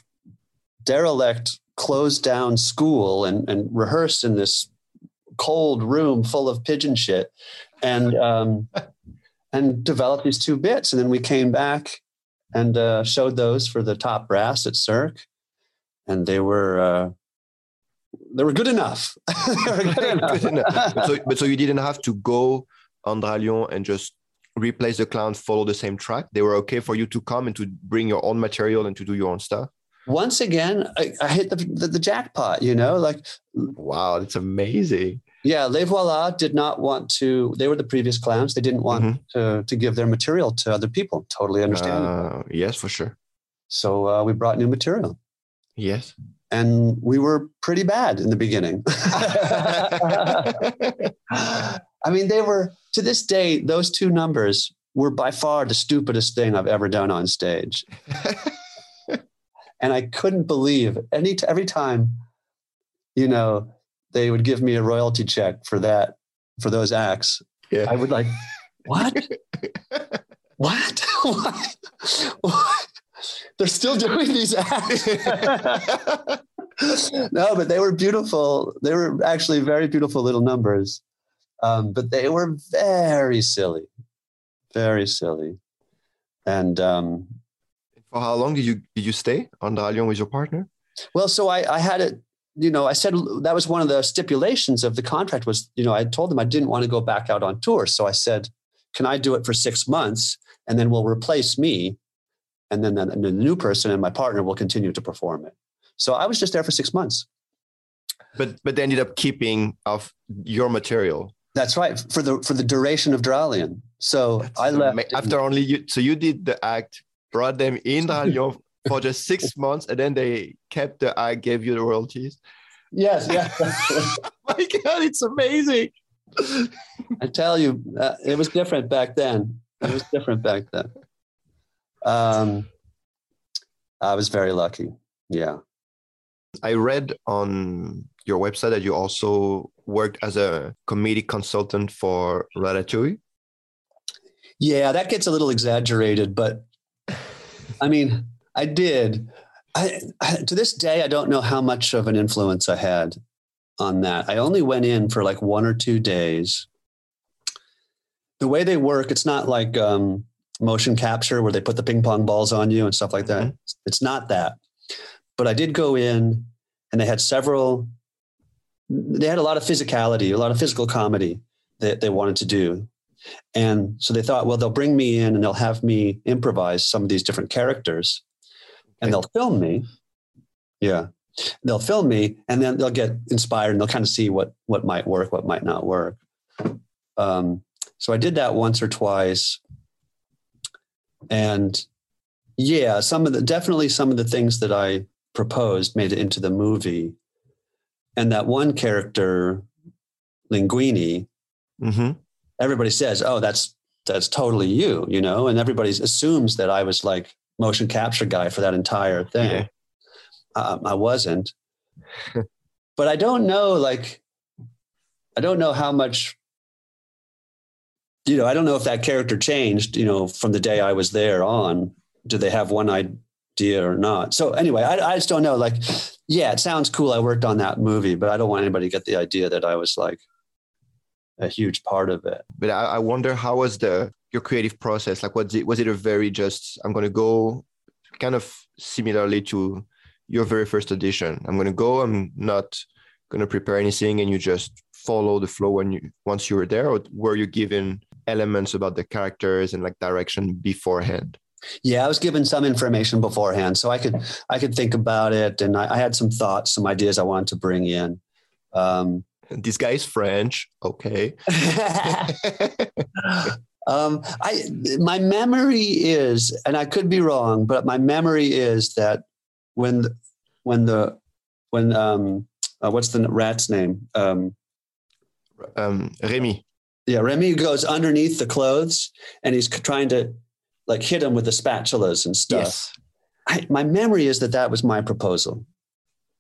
derelict, closed down school and, and rehearse in this cold room full of pigeon shit, and um, and develop these two bits. And then we came back and uh, showed those for the top brass at Cirque, and they were. Uh, they were good enough. were good enough. Good enough. But so, but so you didn't have to go on Dralion and just replace the clown, follow the same track. They were okay for you to come and to bring your own material and to do your own stuff. Once again, I, I hit the, the, the jackpot, you know, like, Wow, that's amazing. yeah, Les Voila did not want to, they were the previous clowns. They didn't want Mhm. to, to give their material to other people. Totally understand. Uh, yes, for sure. so uh, we brought new material Yes. and we were pretty bad in the beginning. I mean, they were, to this day, those two numbers were by far the stupidest thing I've ever done on stage. and I couldn't believe any every time, you know, they would give me a royalty check for that for those acts. Yeah. I would like, what? what? what? what? They're still doing these acts. no, but they were beautiful. They were actually very beautiful little numbers, um, but they were very silly, very silly. And um, For how long did you did you stay on Dralion with your partner? well, so I, I had it. You know, I said that was one of the stipulations of the contract. Was you know, I told them I didn't want to go back out on tour, so I said, "Can I do it for six months, and then we'll replace me, and then the, and the new person and my partner will continue to perform it." So I was just there for six months. But but they ended up keeping of your material. That's right for the for the duration of Dralion. So I left after only you. So you did the act, brought them in Dralion for just six months, and then they kept the act, gave you the royalties. Yes, yeah. My God, it's amazing. I tell you, uh, it was different back then. It was different back then. Um, I was very lucky. Yeah. I read on your website that you also worked as a comedic consultant for Ratatouille. Yeah, that gets a little exaggerated, but I mean, I did. I, I, to this day, I don't know how much of an influence I had on that. I only went in for like one or two days. The way they work, it's not like um, motion capture where they put the ping pong balls on you and stuff like that. It's not that. But I did go in and they had several, they had a lot of physicality, a lot of physical comedy that they wanted to do. And so they thought, well, they'll bring me in and they'll have me improvise some of these different characters and they'll film me. Yeah. They'll film me and then they'll get inspired and they'll kind of see what what might work, what might not work. Um, so I did that once or twice. And yeah, some of the definitely some of the things that I proposed made it into the movie. And that one character, Linguini, Mm-hmm. Everybody says, "Oh, that's that's totally you," you know, and everybody assumes that I was like motion capture guy for that entire thing. Yeah. Um, I wasn't, but I don't know. Like, I don't know how much. You know, I don't know if that character changed. You know, from the day I was there on, do they have one idea or not? So anyway, I, I just don't know. Like, yeah, it sounds cool. I worked on that movie, but I don't want anybody to get the idea that I was like a huge part of it. But I, I wonder how was the your creative process? Like, was it was it a very just I'm gonna go, kind of similarly to your very first edition? I'm gonna go. I'm not gonna prepare anything, and you just follow the flow when you once you were there, or were you given elements about the characters and like direction beforehand? Yeah, I was given some information beforehand, so I could I could think about it, and I, I had some thoughts, some ideas I wanted to bring in. Um, This guy is French. Okay. um, I my memory is, and I could be wrong, but my memory is that when the, when the when um, uh, what's the rat's name? Um, um, Remy. yeah, Remy goes underneath the clothes, and he's trying to like hit him with the spatulas and stuff. Yes. I, my memory is that that was my proposal.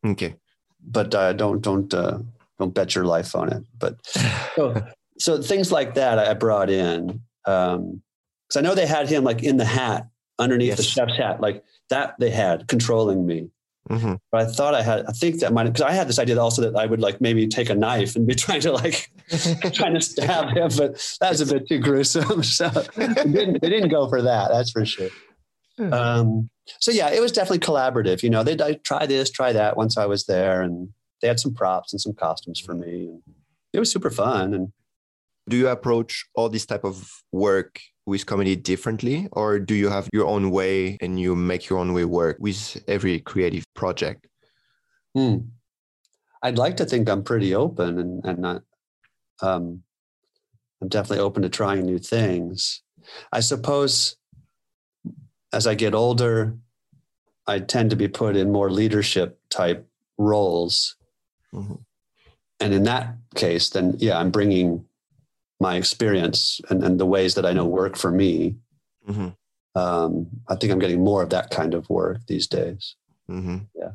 Okay. but uh, don't don't uh, don't bet your life on it. But so, so things like that I brought in Um, because I know they had him like in the hat underneath the chef's hat, like that they had controlling me. hmm But I thought I had, I think that might because I had this idea also that I would like maybe take a knife and be trying to like trying to stab him, but that was a bit too gruesome. So they didn't, they didn't go for that. That's for sure. Um, so yeah, it was definitely collaborative. You know, they'd like, try this, try that. Once I was there, and they had some props and some costumes for me, and it was super fun. And do you approach all this type of work with comedy differently or do you have your own way and you make your own way work with every creative project hmm, I'd like to think I'm pretty open and and not. Um, I'm definitely open to trying new things. I suppose as I get older, I tend to be put in more leadership type roles. Mhm. And in that case, then yeah, I'm bringing my experience and, and the ways that I know work for me. Mhm. Um, I think I'm getting more of that kind of work these days. Mm-hmm. Yeah.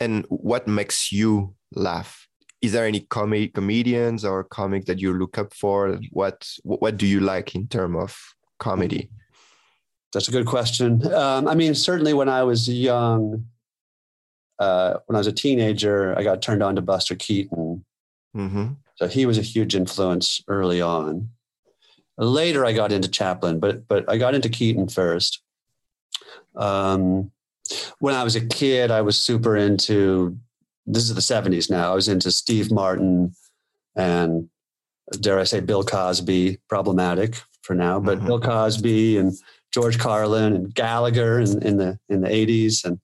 And what makes you laugh? Is there any comic comedians or comic that you look up for? What what do you like in terms of comedy? That's a good question. Um, I mean, certainly when I was young, uh, when I was a teenager, I got turned on to Buster Keaton. Mm-hmm. So he was a huge influence early on. Later, I got into Chaplin, but but I got into Keaton first. Um, when I was a kid, I was super into. This is the '70s now. I was into Steve Martin, and dare I say, Bill Cosby. Problematic for now, but Mhm. Bill Cosby and George Carlin and Gallagher in, in the in the '80s, and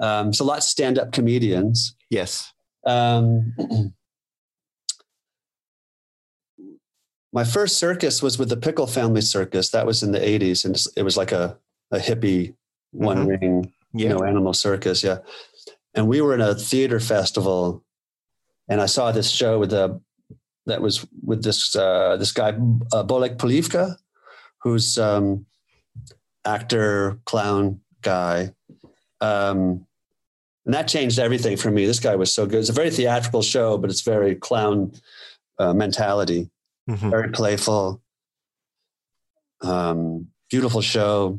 um, so lots of stand-up comedians. Yes. Um, my first circus was with the Pickle Family Circus. That was in the 80s. And it was like a, a hippie one ring, Yeah. you know, animal circus. Yeah. And we were in a theater festival and I saw this show with the, that was with this, uh, this guy, uh, Bolek Polivka, who's, um, actor, clown guy. Um, and that changed everything for me. This guy was so good. It's a very theatrical show, but it's very clown uh, mentality, Mhm. very playful, um, beautiful show.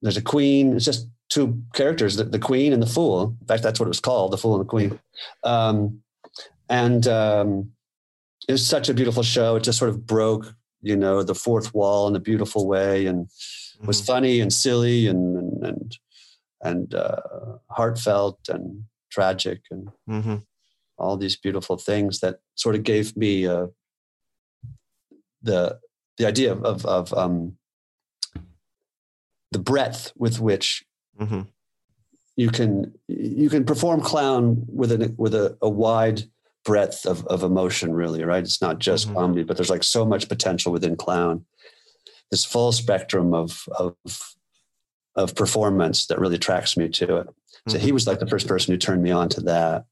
There's a queen. It's just two characters, the, the queen and the fool. In fact, that's what it was called, the fool and the queen. Um, and um, it was such a beautiful show. It just sort of broke, you know, the fourth wall in a beautiful way, and was Mhm. funny and silly and and and, and uh, heartfelt and tragic and Mhm. all these beautiful things that sort of gave me uh, the the idea of of, of um, the breadth with which Mhm. you can you can perform clown with a with a, a wide breadth of, of emotion really right it's not just Mhm. comedy but there's like so much potential within clown this full spectrum of of of performance that really attracts me to it so he was like the first person who turned me on to that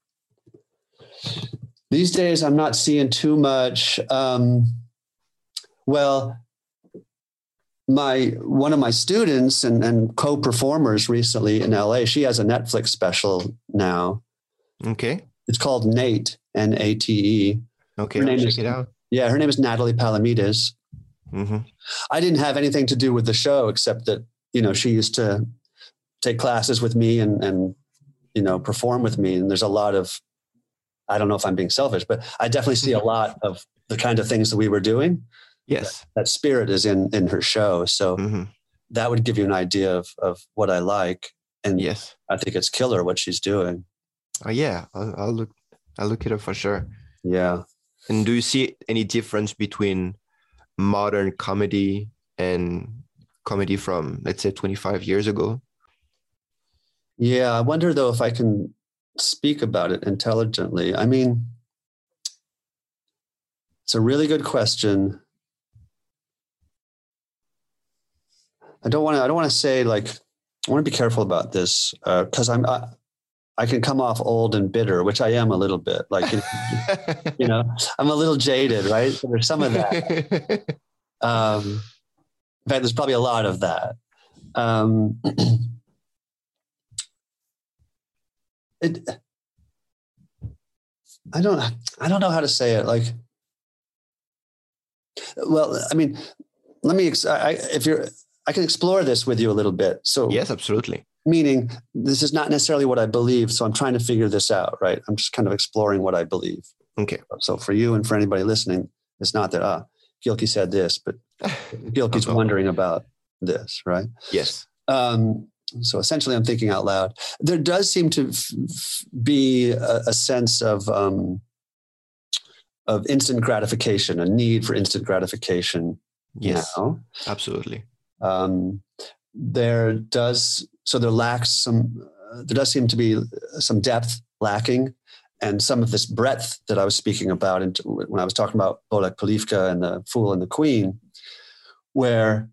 these days i'm not seeing too much um, well my one of my students and, and co-performers recently in LA, she has a Netflix special now. Okay. It's called Nate, N-A-T-E. Okay. Her name check is- it out. Yeah, her name is Natalie Palamides. hmm I didn't have anything to do with the show except that, you know, she used to take classes with me and and you know, perform with me. And there's a lot of I don't know if I'm being selfish, but I definitely see a lot of the kind of things that we were doing. Yes. That spirit is in in her show. So hmm that would give you an idea of of what I like. And Yes. I think it's killer what she's doing. Oh yeah. I'll, I'll look. I'll look it up for sure. Yeah. And do you see any difference between modern comedy and comedy from, let's say, 25 years ago? Yeah. I wonder though if I can speak about it intelligently. I mean, it's a really good question. I don't want to. I don't want to say like. I want to be careful about this because I'm. I, I can come off old and bitter, which I am a little bit. Like you you know, I'm a little jaded, right? There's some of that. Um, in fact, there's probably a lot of that. Um, it, I don't, I don't know how to say it. Like, well, I mean, let me, ex- I, if you're, I can explore this with you a little bit. So, yes, absolutely. meaning this is not necessarily what I believe. So I'm trying to figure this out, right? I'm just kind of exploring what I believe. Okay. So for you and for anybody listening, it's not that, ah, Gilkey said this, but Gilkey's wondering about this, right? Yes. Um, so essentially, I'm thinking out loud. There does seem to f- f- be a, a sense of um, of instant gratification, a need for instant gratification Yes. now. Absolutely. Um, there does so there lacks some. Uh, there does seem to be some depth lacking, and some of this breadth that I was speaking about in, when I was talking about Bolek Polivka and the Fool and the Queen, where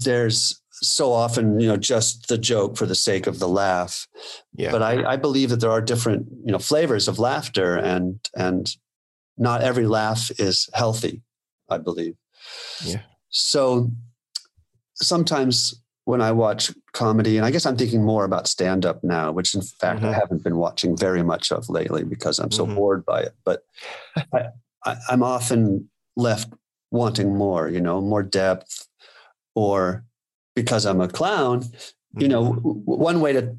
there's so often you know just the joke for the sake of the laugh Yeah. but I, I believe that there are different you know flavors of laughter and and not every laugh is healthy i believe Yeah. so sometimes when I watch comedy, and I guess I'm thinking more about stand up now, which in fact Mhm. I haven't been watching very much of lately because I'm so Mhm. bored by it. But I, I, I'm often left wanting more, you know, more depth, or because I'm a clown, you know, Mm-hmm. one way to.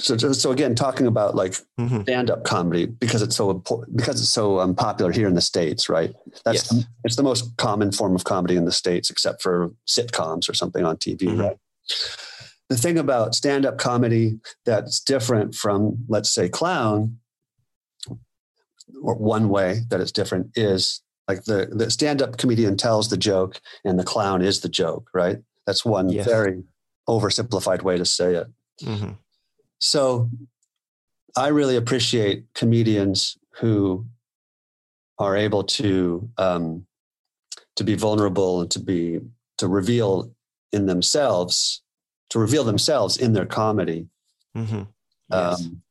So, so again, talking about like Mhm. stand-up comedy because it's so important because it's so um, popular here in the states, right? That's Yes. it's the most common form of comedy in the states, except for sitcoms or something on TV. Mhm. Right? The thing about stand-up comedy that's different from, let's say, clown, or one way that it's different is like the the stand-up comedian tells the joke and the clown is the joke, right? That's one Yes. very oversimplified way to say it. Mhm. So I really appreciate comedians who are able to um, to be vulnerable and to be to reveal in themselves to reveal themselves in their comedy. Mhm. Yes. Um,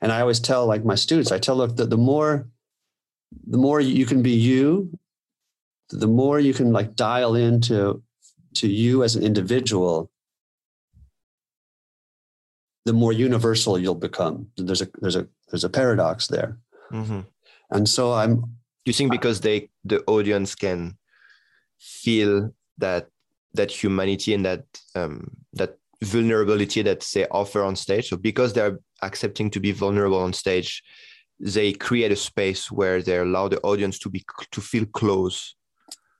and I always tell like my students, I tell look that the more the more you can be you, the more you can like dial into to you as an individual, the more universal you'll become. There's a there's a there's a paradox there. Mhm. And so I'm you think because they the audience can feel that that humanity and that um, that vulnerability that they offer on stage? So because they're accepting to be vulnerable on stage, they create a space where they allow the audience to be to feel close.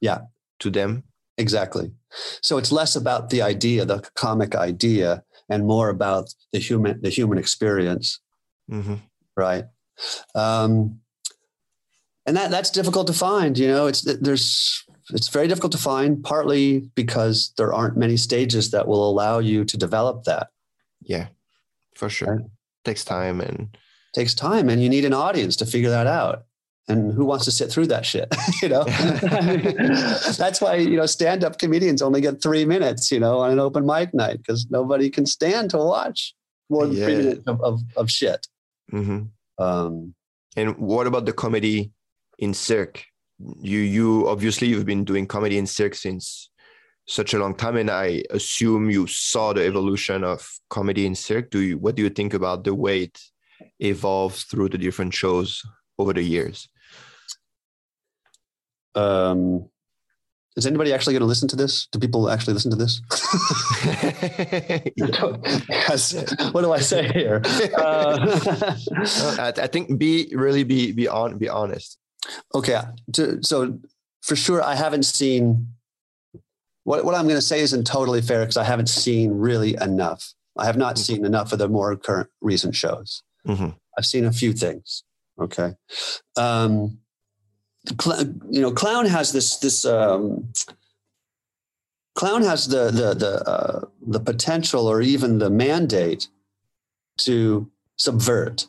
Yeah. To them. Exactly. So it's less about the idea, the comic idea, and more about the human, the human experience, hmm right? Um, and that that's difficult to find. You know, it's there's it's very difficult to find, partly because there aren't many stages that will allow you to develop that. Yeah, for sure. Right. Takes time and takes time, and you need an audience to figure that out. And who wants to sit through that shit? you know, that's why you know stand-up comedians only get three minutes. You know, on an open mic night because nobody can stand to watch more than three minutes of, of, of shit. Mhm. Um, And what about the comedy in cirque? You you obviously you've been doing comedy in cirque since such a long time, and I assume you saw the evolution of comedy in cirque. Do you what do you think about the way it evolves through the different shows over the years? um, is anybody actually going to listen to this? Do people actually listen to this? Yes. what do I say here? Uh, I, I think be really be be on be honest. okay so for sure i haven't seen what, what i'm going to say isn't totally fair because i haven't seen really enough i have not Mhm. seen enough of the more current recent shows Mhm. i've seen a few things okay um cl- you know clown has this this um clown has the the the uh, the potential or even the mandate to subvert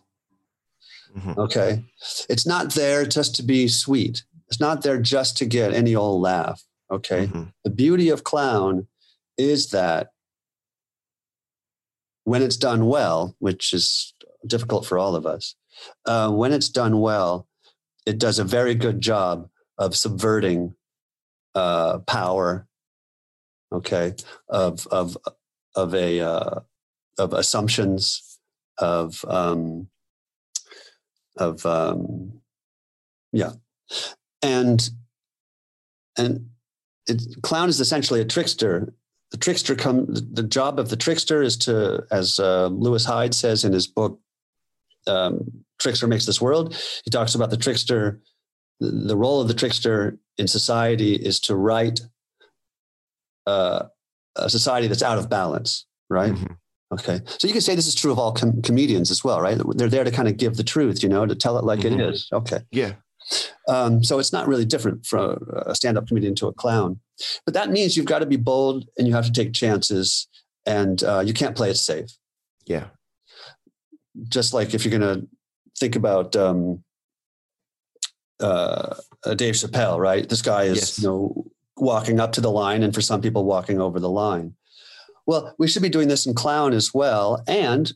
Mhm. Okay. It's not there just to be sweet. It's not there just to get any old laugh. Okay. Mhm. The beauty of clown is that when it's done well, which is difficult for all of us, uh, when it's done well, it does a very good job of subverting uh, power. Okay. Of, of, of a, uh, of assumptions of, um, of um, yeah and and it, clown is essentially a trickster the trickster come the job of the trickster is to as uh, lewis hyde says in his book um, trickster makes this world he talks about the trickster the, role of the trickster in society is to write uh, a society that's out of balance right Mhm. Okay. So you can say this is true of all com- comedians as well, right? They're there to kind of give the truth, you know, to tell it like Mhm. it is. Okay. Yeah. Um, so it's not really different from a stand up comedian to a clown. But that means you've got to be bold and you have to take chances and uh, you can't play it safe. Yeah. Just like if you're going to think about um, uh, uh, Dave Chappelle, right? This guy is, Yes. you know, walking up to the line and for some people walking over the line. Well, we should be doing this in clown as well. And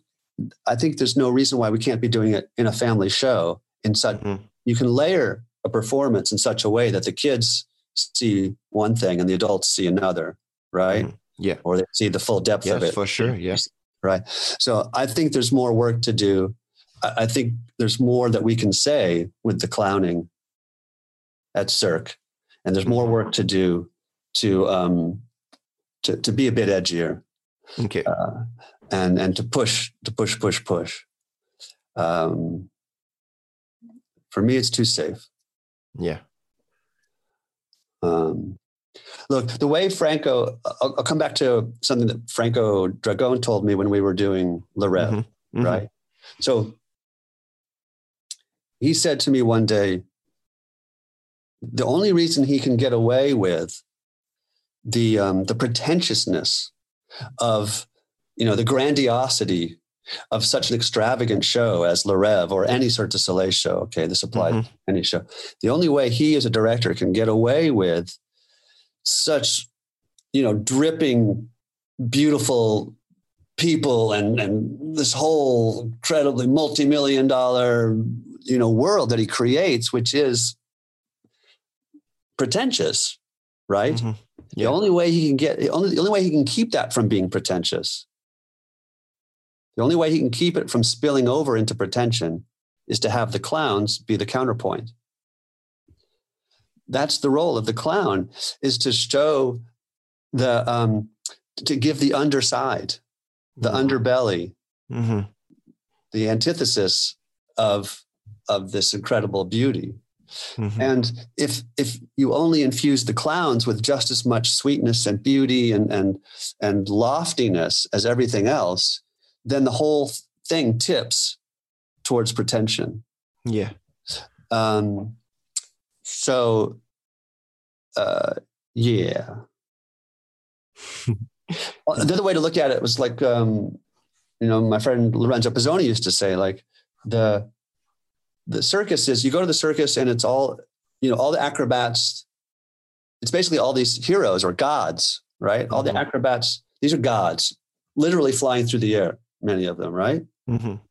I think there's no reason why we can't be doing it in a family show in such Mhm. you can layer a performance in such a way that the kids see one thing and the adults see another, right? Mhm. Yeah. Or they see the full depth yes, of it. for sure. Yeah. Right. So I think there's more work to do. I think there's more that we can say with the clowning at Cirque, and there's more work to do to um, to to be a bit edgier Okay. uh, and and to push to push push push. Um, for me, it's too safe. Yeah. Um, look, the way Franco, I'll, I'll come back to something that Franco Dragone told me when we were doing Le Rêve, Mhm. Mhm. right? So he said to me one day, the only reason he can get away with the um, the pretentiousness of you know the grandiosity of such an extravagant show as Le Rêve or any sort of Soleil show. Okay, this applies Mhm. to any show. The only way he, as a director, can get away with such you know dripping, beautiful people and and this whole incredibly multi-million dollar you know world that he creates, which is pretentious, right? Mhm. The only way he can get the only, the only way he can keep that from being pretentious, the only way he can keep it from spilling over into pretension is to have the clowns be the counterpoint. That's the role of the clown is to show the um, to give the underside, the Mhm. underbelly, Mhm. the antithesis of of this incredible beauty. Mhm. And if if you only infuse the clowns with just as much sweetness and beauty and and and loftiness as everything else, then the whole thing tips towards pretension. Yeah. Um, so, uh, yeah. Well, the other way to look at it was like, um, you know, my friend Lorenzo Pisoni used to say, like the the circus is you go to the circus and it's all you know all the acrobats. It's basically all these heroes or gods, right? All the Mhm. acrobats. These are gods, literally flying through the air. Many of them, right? Mhm.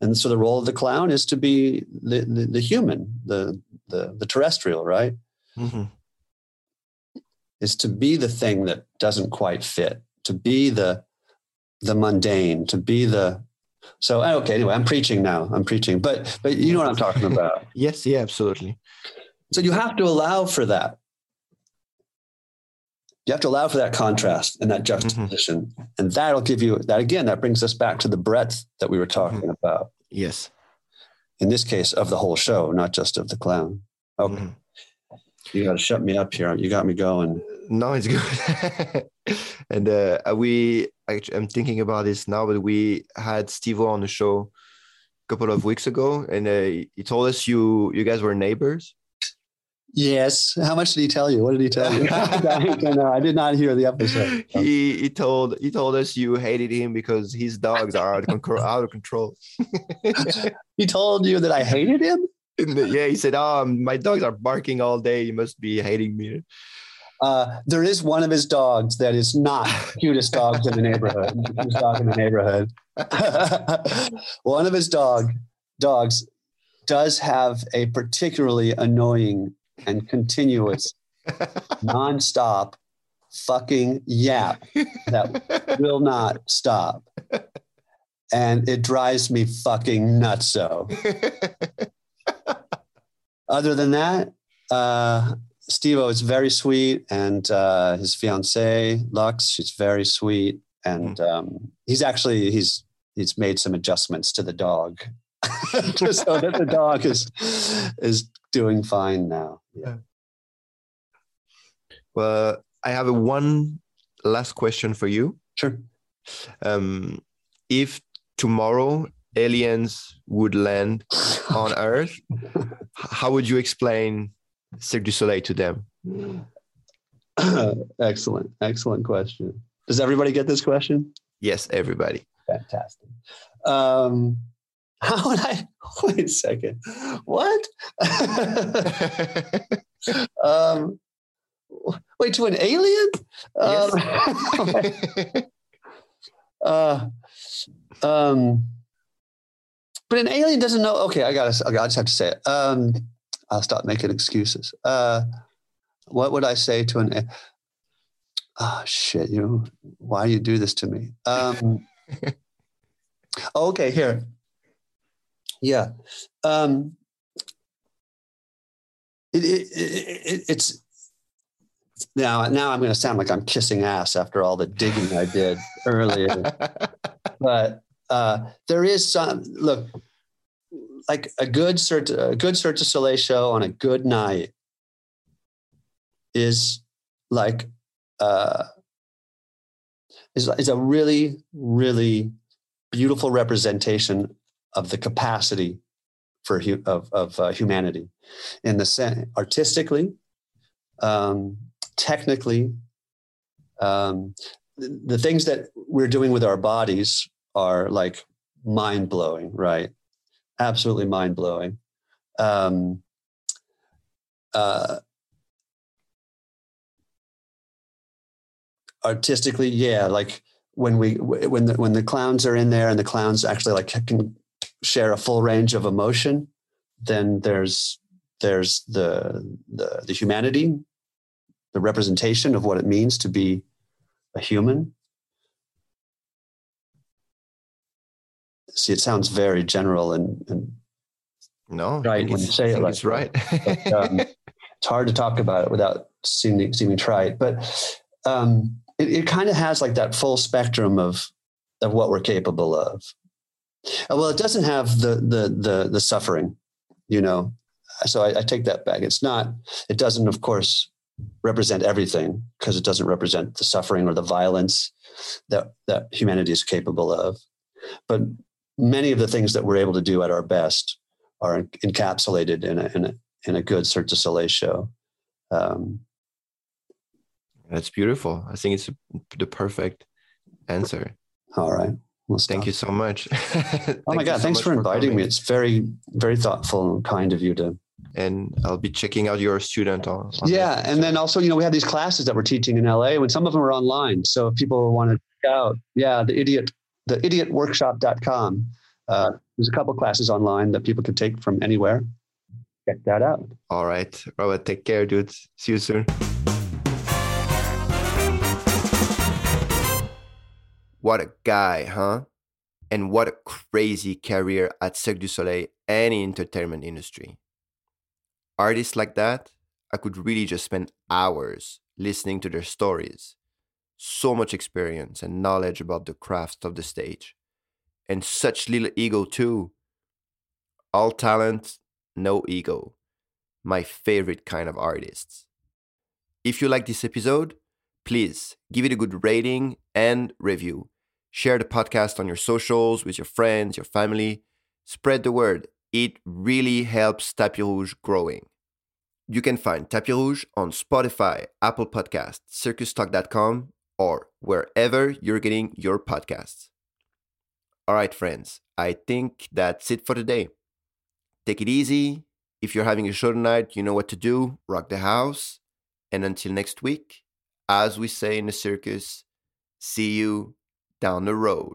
And so the role of the clown is to be the the, the human, the, the the terrestrial, right? Mhm. Is to be the thing that doesn't quite fit, to be the the mundane, to be the so okay, anyway, I'm preaching now. I'm preaching, but but you know what I'm talking about. Yes. Yeah. Absolutely. So you have to allow for that. You have to allow for that contrast and that juxtaposition. And that'll give you that again, that brings us back to the breadth that we were talking about. Yes. In this case, of the whole show, not just of the clown. Okay. Mhm. You got to shut me up here. You got me going. No, it's good. and uh, we, actually, I'm thinking about this now, but we had Steve on the show a couple of weeks ago, and uh, he told us you you guys were neighbors. Yes. How much did he tell you? What did he tell you? I. I did not hear the episode. he he told he told us you hated him because his dogs are out of control. Out of control. He told you that I hated him. Yeah, he said, "Oh, my dogs are barking all day. You must be hating me." Uh, there is one of his dogs that is not cutest dogs in the neighborhood. Cutest dog in the neighborhood. one of his dog dogs does have a particularly annoying and continuous, nonstop fucking yap that will not stop. And it drives me fucking nuts. So, other than that, uh, Steve is very sweet, and uh, his fiancee Lux, she's very sweet, and um, he's actually he's he's made some adjustments to the dog, so that the dog is is doing fine now. Yeah. well, I have a one last question for you. Sure. Um, if tomorrow aliens would land on Earth, how would you explain Cirque du Soleil to them? excellent, excellent question. Does everybody get this question? Yes, everybody. Fantastic. Um, how would I? Wait a second. What? um, wait to an alien? Um, uh, um, but an alien doesn't know. Okay, I gotta. I just have to say it. Um, I'll stop making excuses. Uh, what would I say to an? a- oh shit, you why you do this to me? Um, okay, here. Yeah. Um, it, it, it, it's now now i'm going to sound like i'm kissing ass after all the digging i did earlier but uh, there is some look like a good Cirque, a good Cirque du Soleil show on a good night is like uh, is, is a really really beautiful representation of the capacity for of, of uh, humanity in the sense artistically um, technically um, the, the things that we're doing with our bodies are like mind blowing, right? Absolutely mind blowing. Um, uh, artistically, yeah, like when we when the when the clowns are in there and the clowns actually like can share a full range of emotion, then there's there's the the, the humanity, the representation of what it means to be a human, see, it sounds very general and, and no, right when you say it like it's right. but, um, it's hard to talk about it without seeming, seeming trite, but um, it, it kind of has like that full spectrum of of what we're capable of. Uh, well, it doesn't have the the the, the suffering, you know. So I, I take that back. It's not. It doesn't, of course, represent everything because it doesn't represent the suffering or the violence that that humanity is capable of. But many of the things that we're able to do at our best are encapsulated in a, in a, in a good Cirque du Soleil show. Um, That's beautiful. I think it's the perfect answer. All right. We'll Thank you so much. oh my God. So thanks for inviting for me. It's very, very thoughtful and kind of you to. And I'll be checking out your student on. on yeah. And then also, you know, we have these classes that we're teaching in LA and some of them are online. So if people want to check out, yeah, the idiot the idiotworkshop.com. Uh, there's a couple classes online that people can take from anywhere. Check that out. All right. Robert, take care, dude. See you soon. What a guy, huh? And what a crazy career at Cirque du Soleil and in entertainment industry. Artists like that, I could really just spend hours listening to their stories so much experience and knowledge about the craft of the stage. And such little ego, too. All talent, no ego. My favorite kind of artists. If you like this episode, please give it a good rating and review. Share the podcast on your socials with your friends, your family. Spread the word. It really helps Tapis Rouge growing. You can find Tapis Rouge on Spotify, Apple Podcasts, circustalk.com, or wherever you're getting your podcasts. All right, friends, I think that's it for today. Take it easy. If you're having a show tonight, you know what to do. Rock the house. And until next week, as we say in the circus, see you down the road.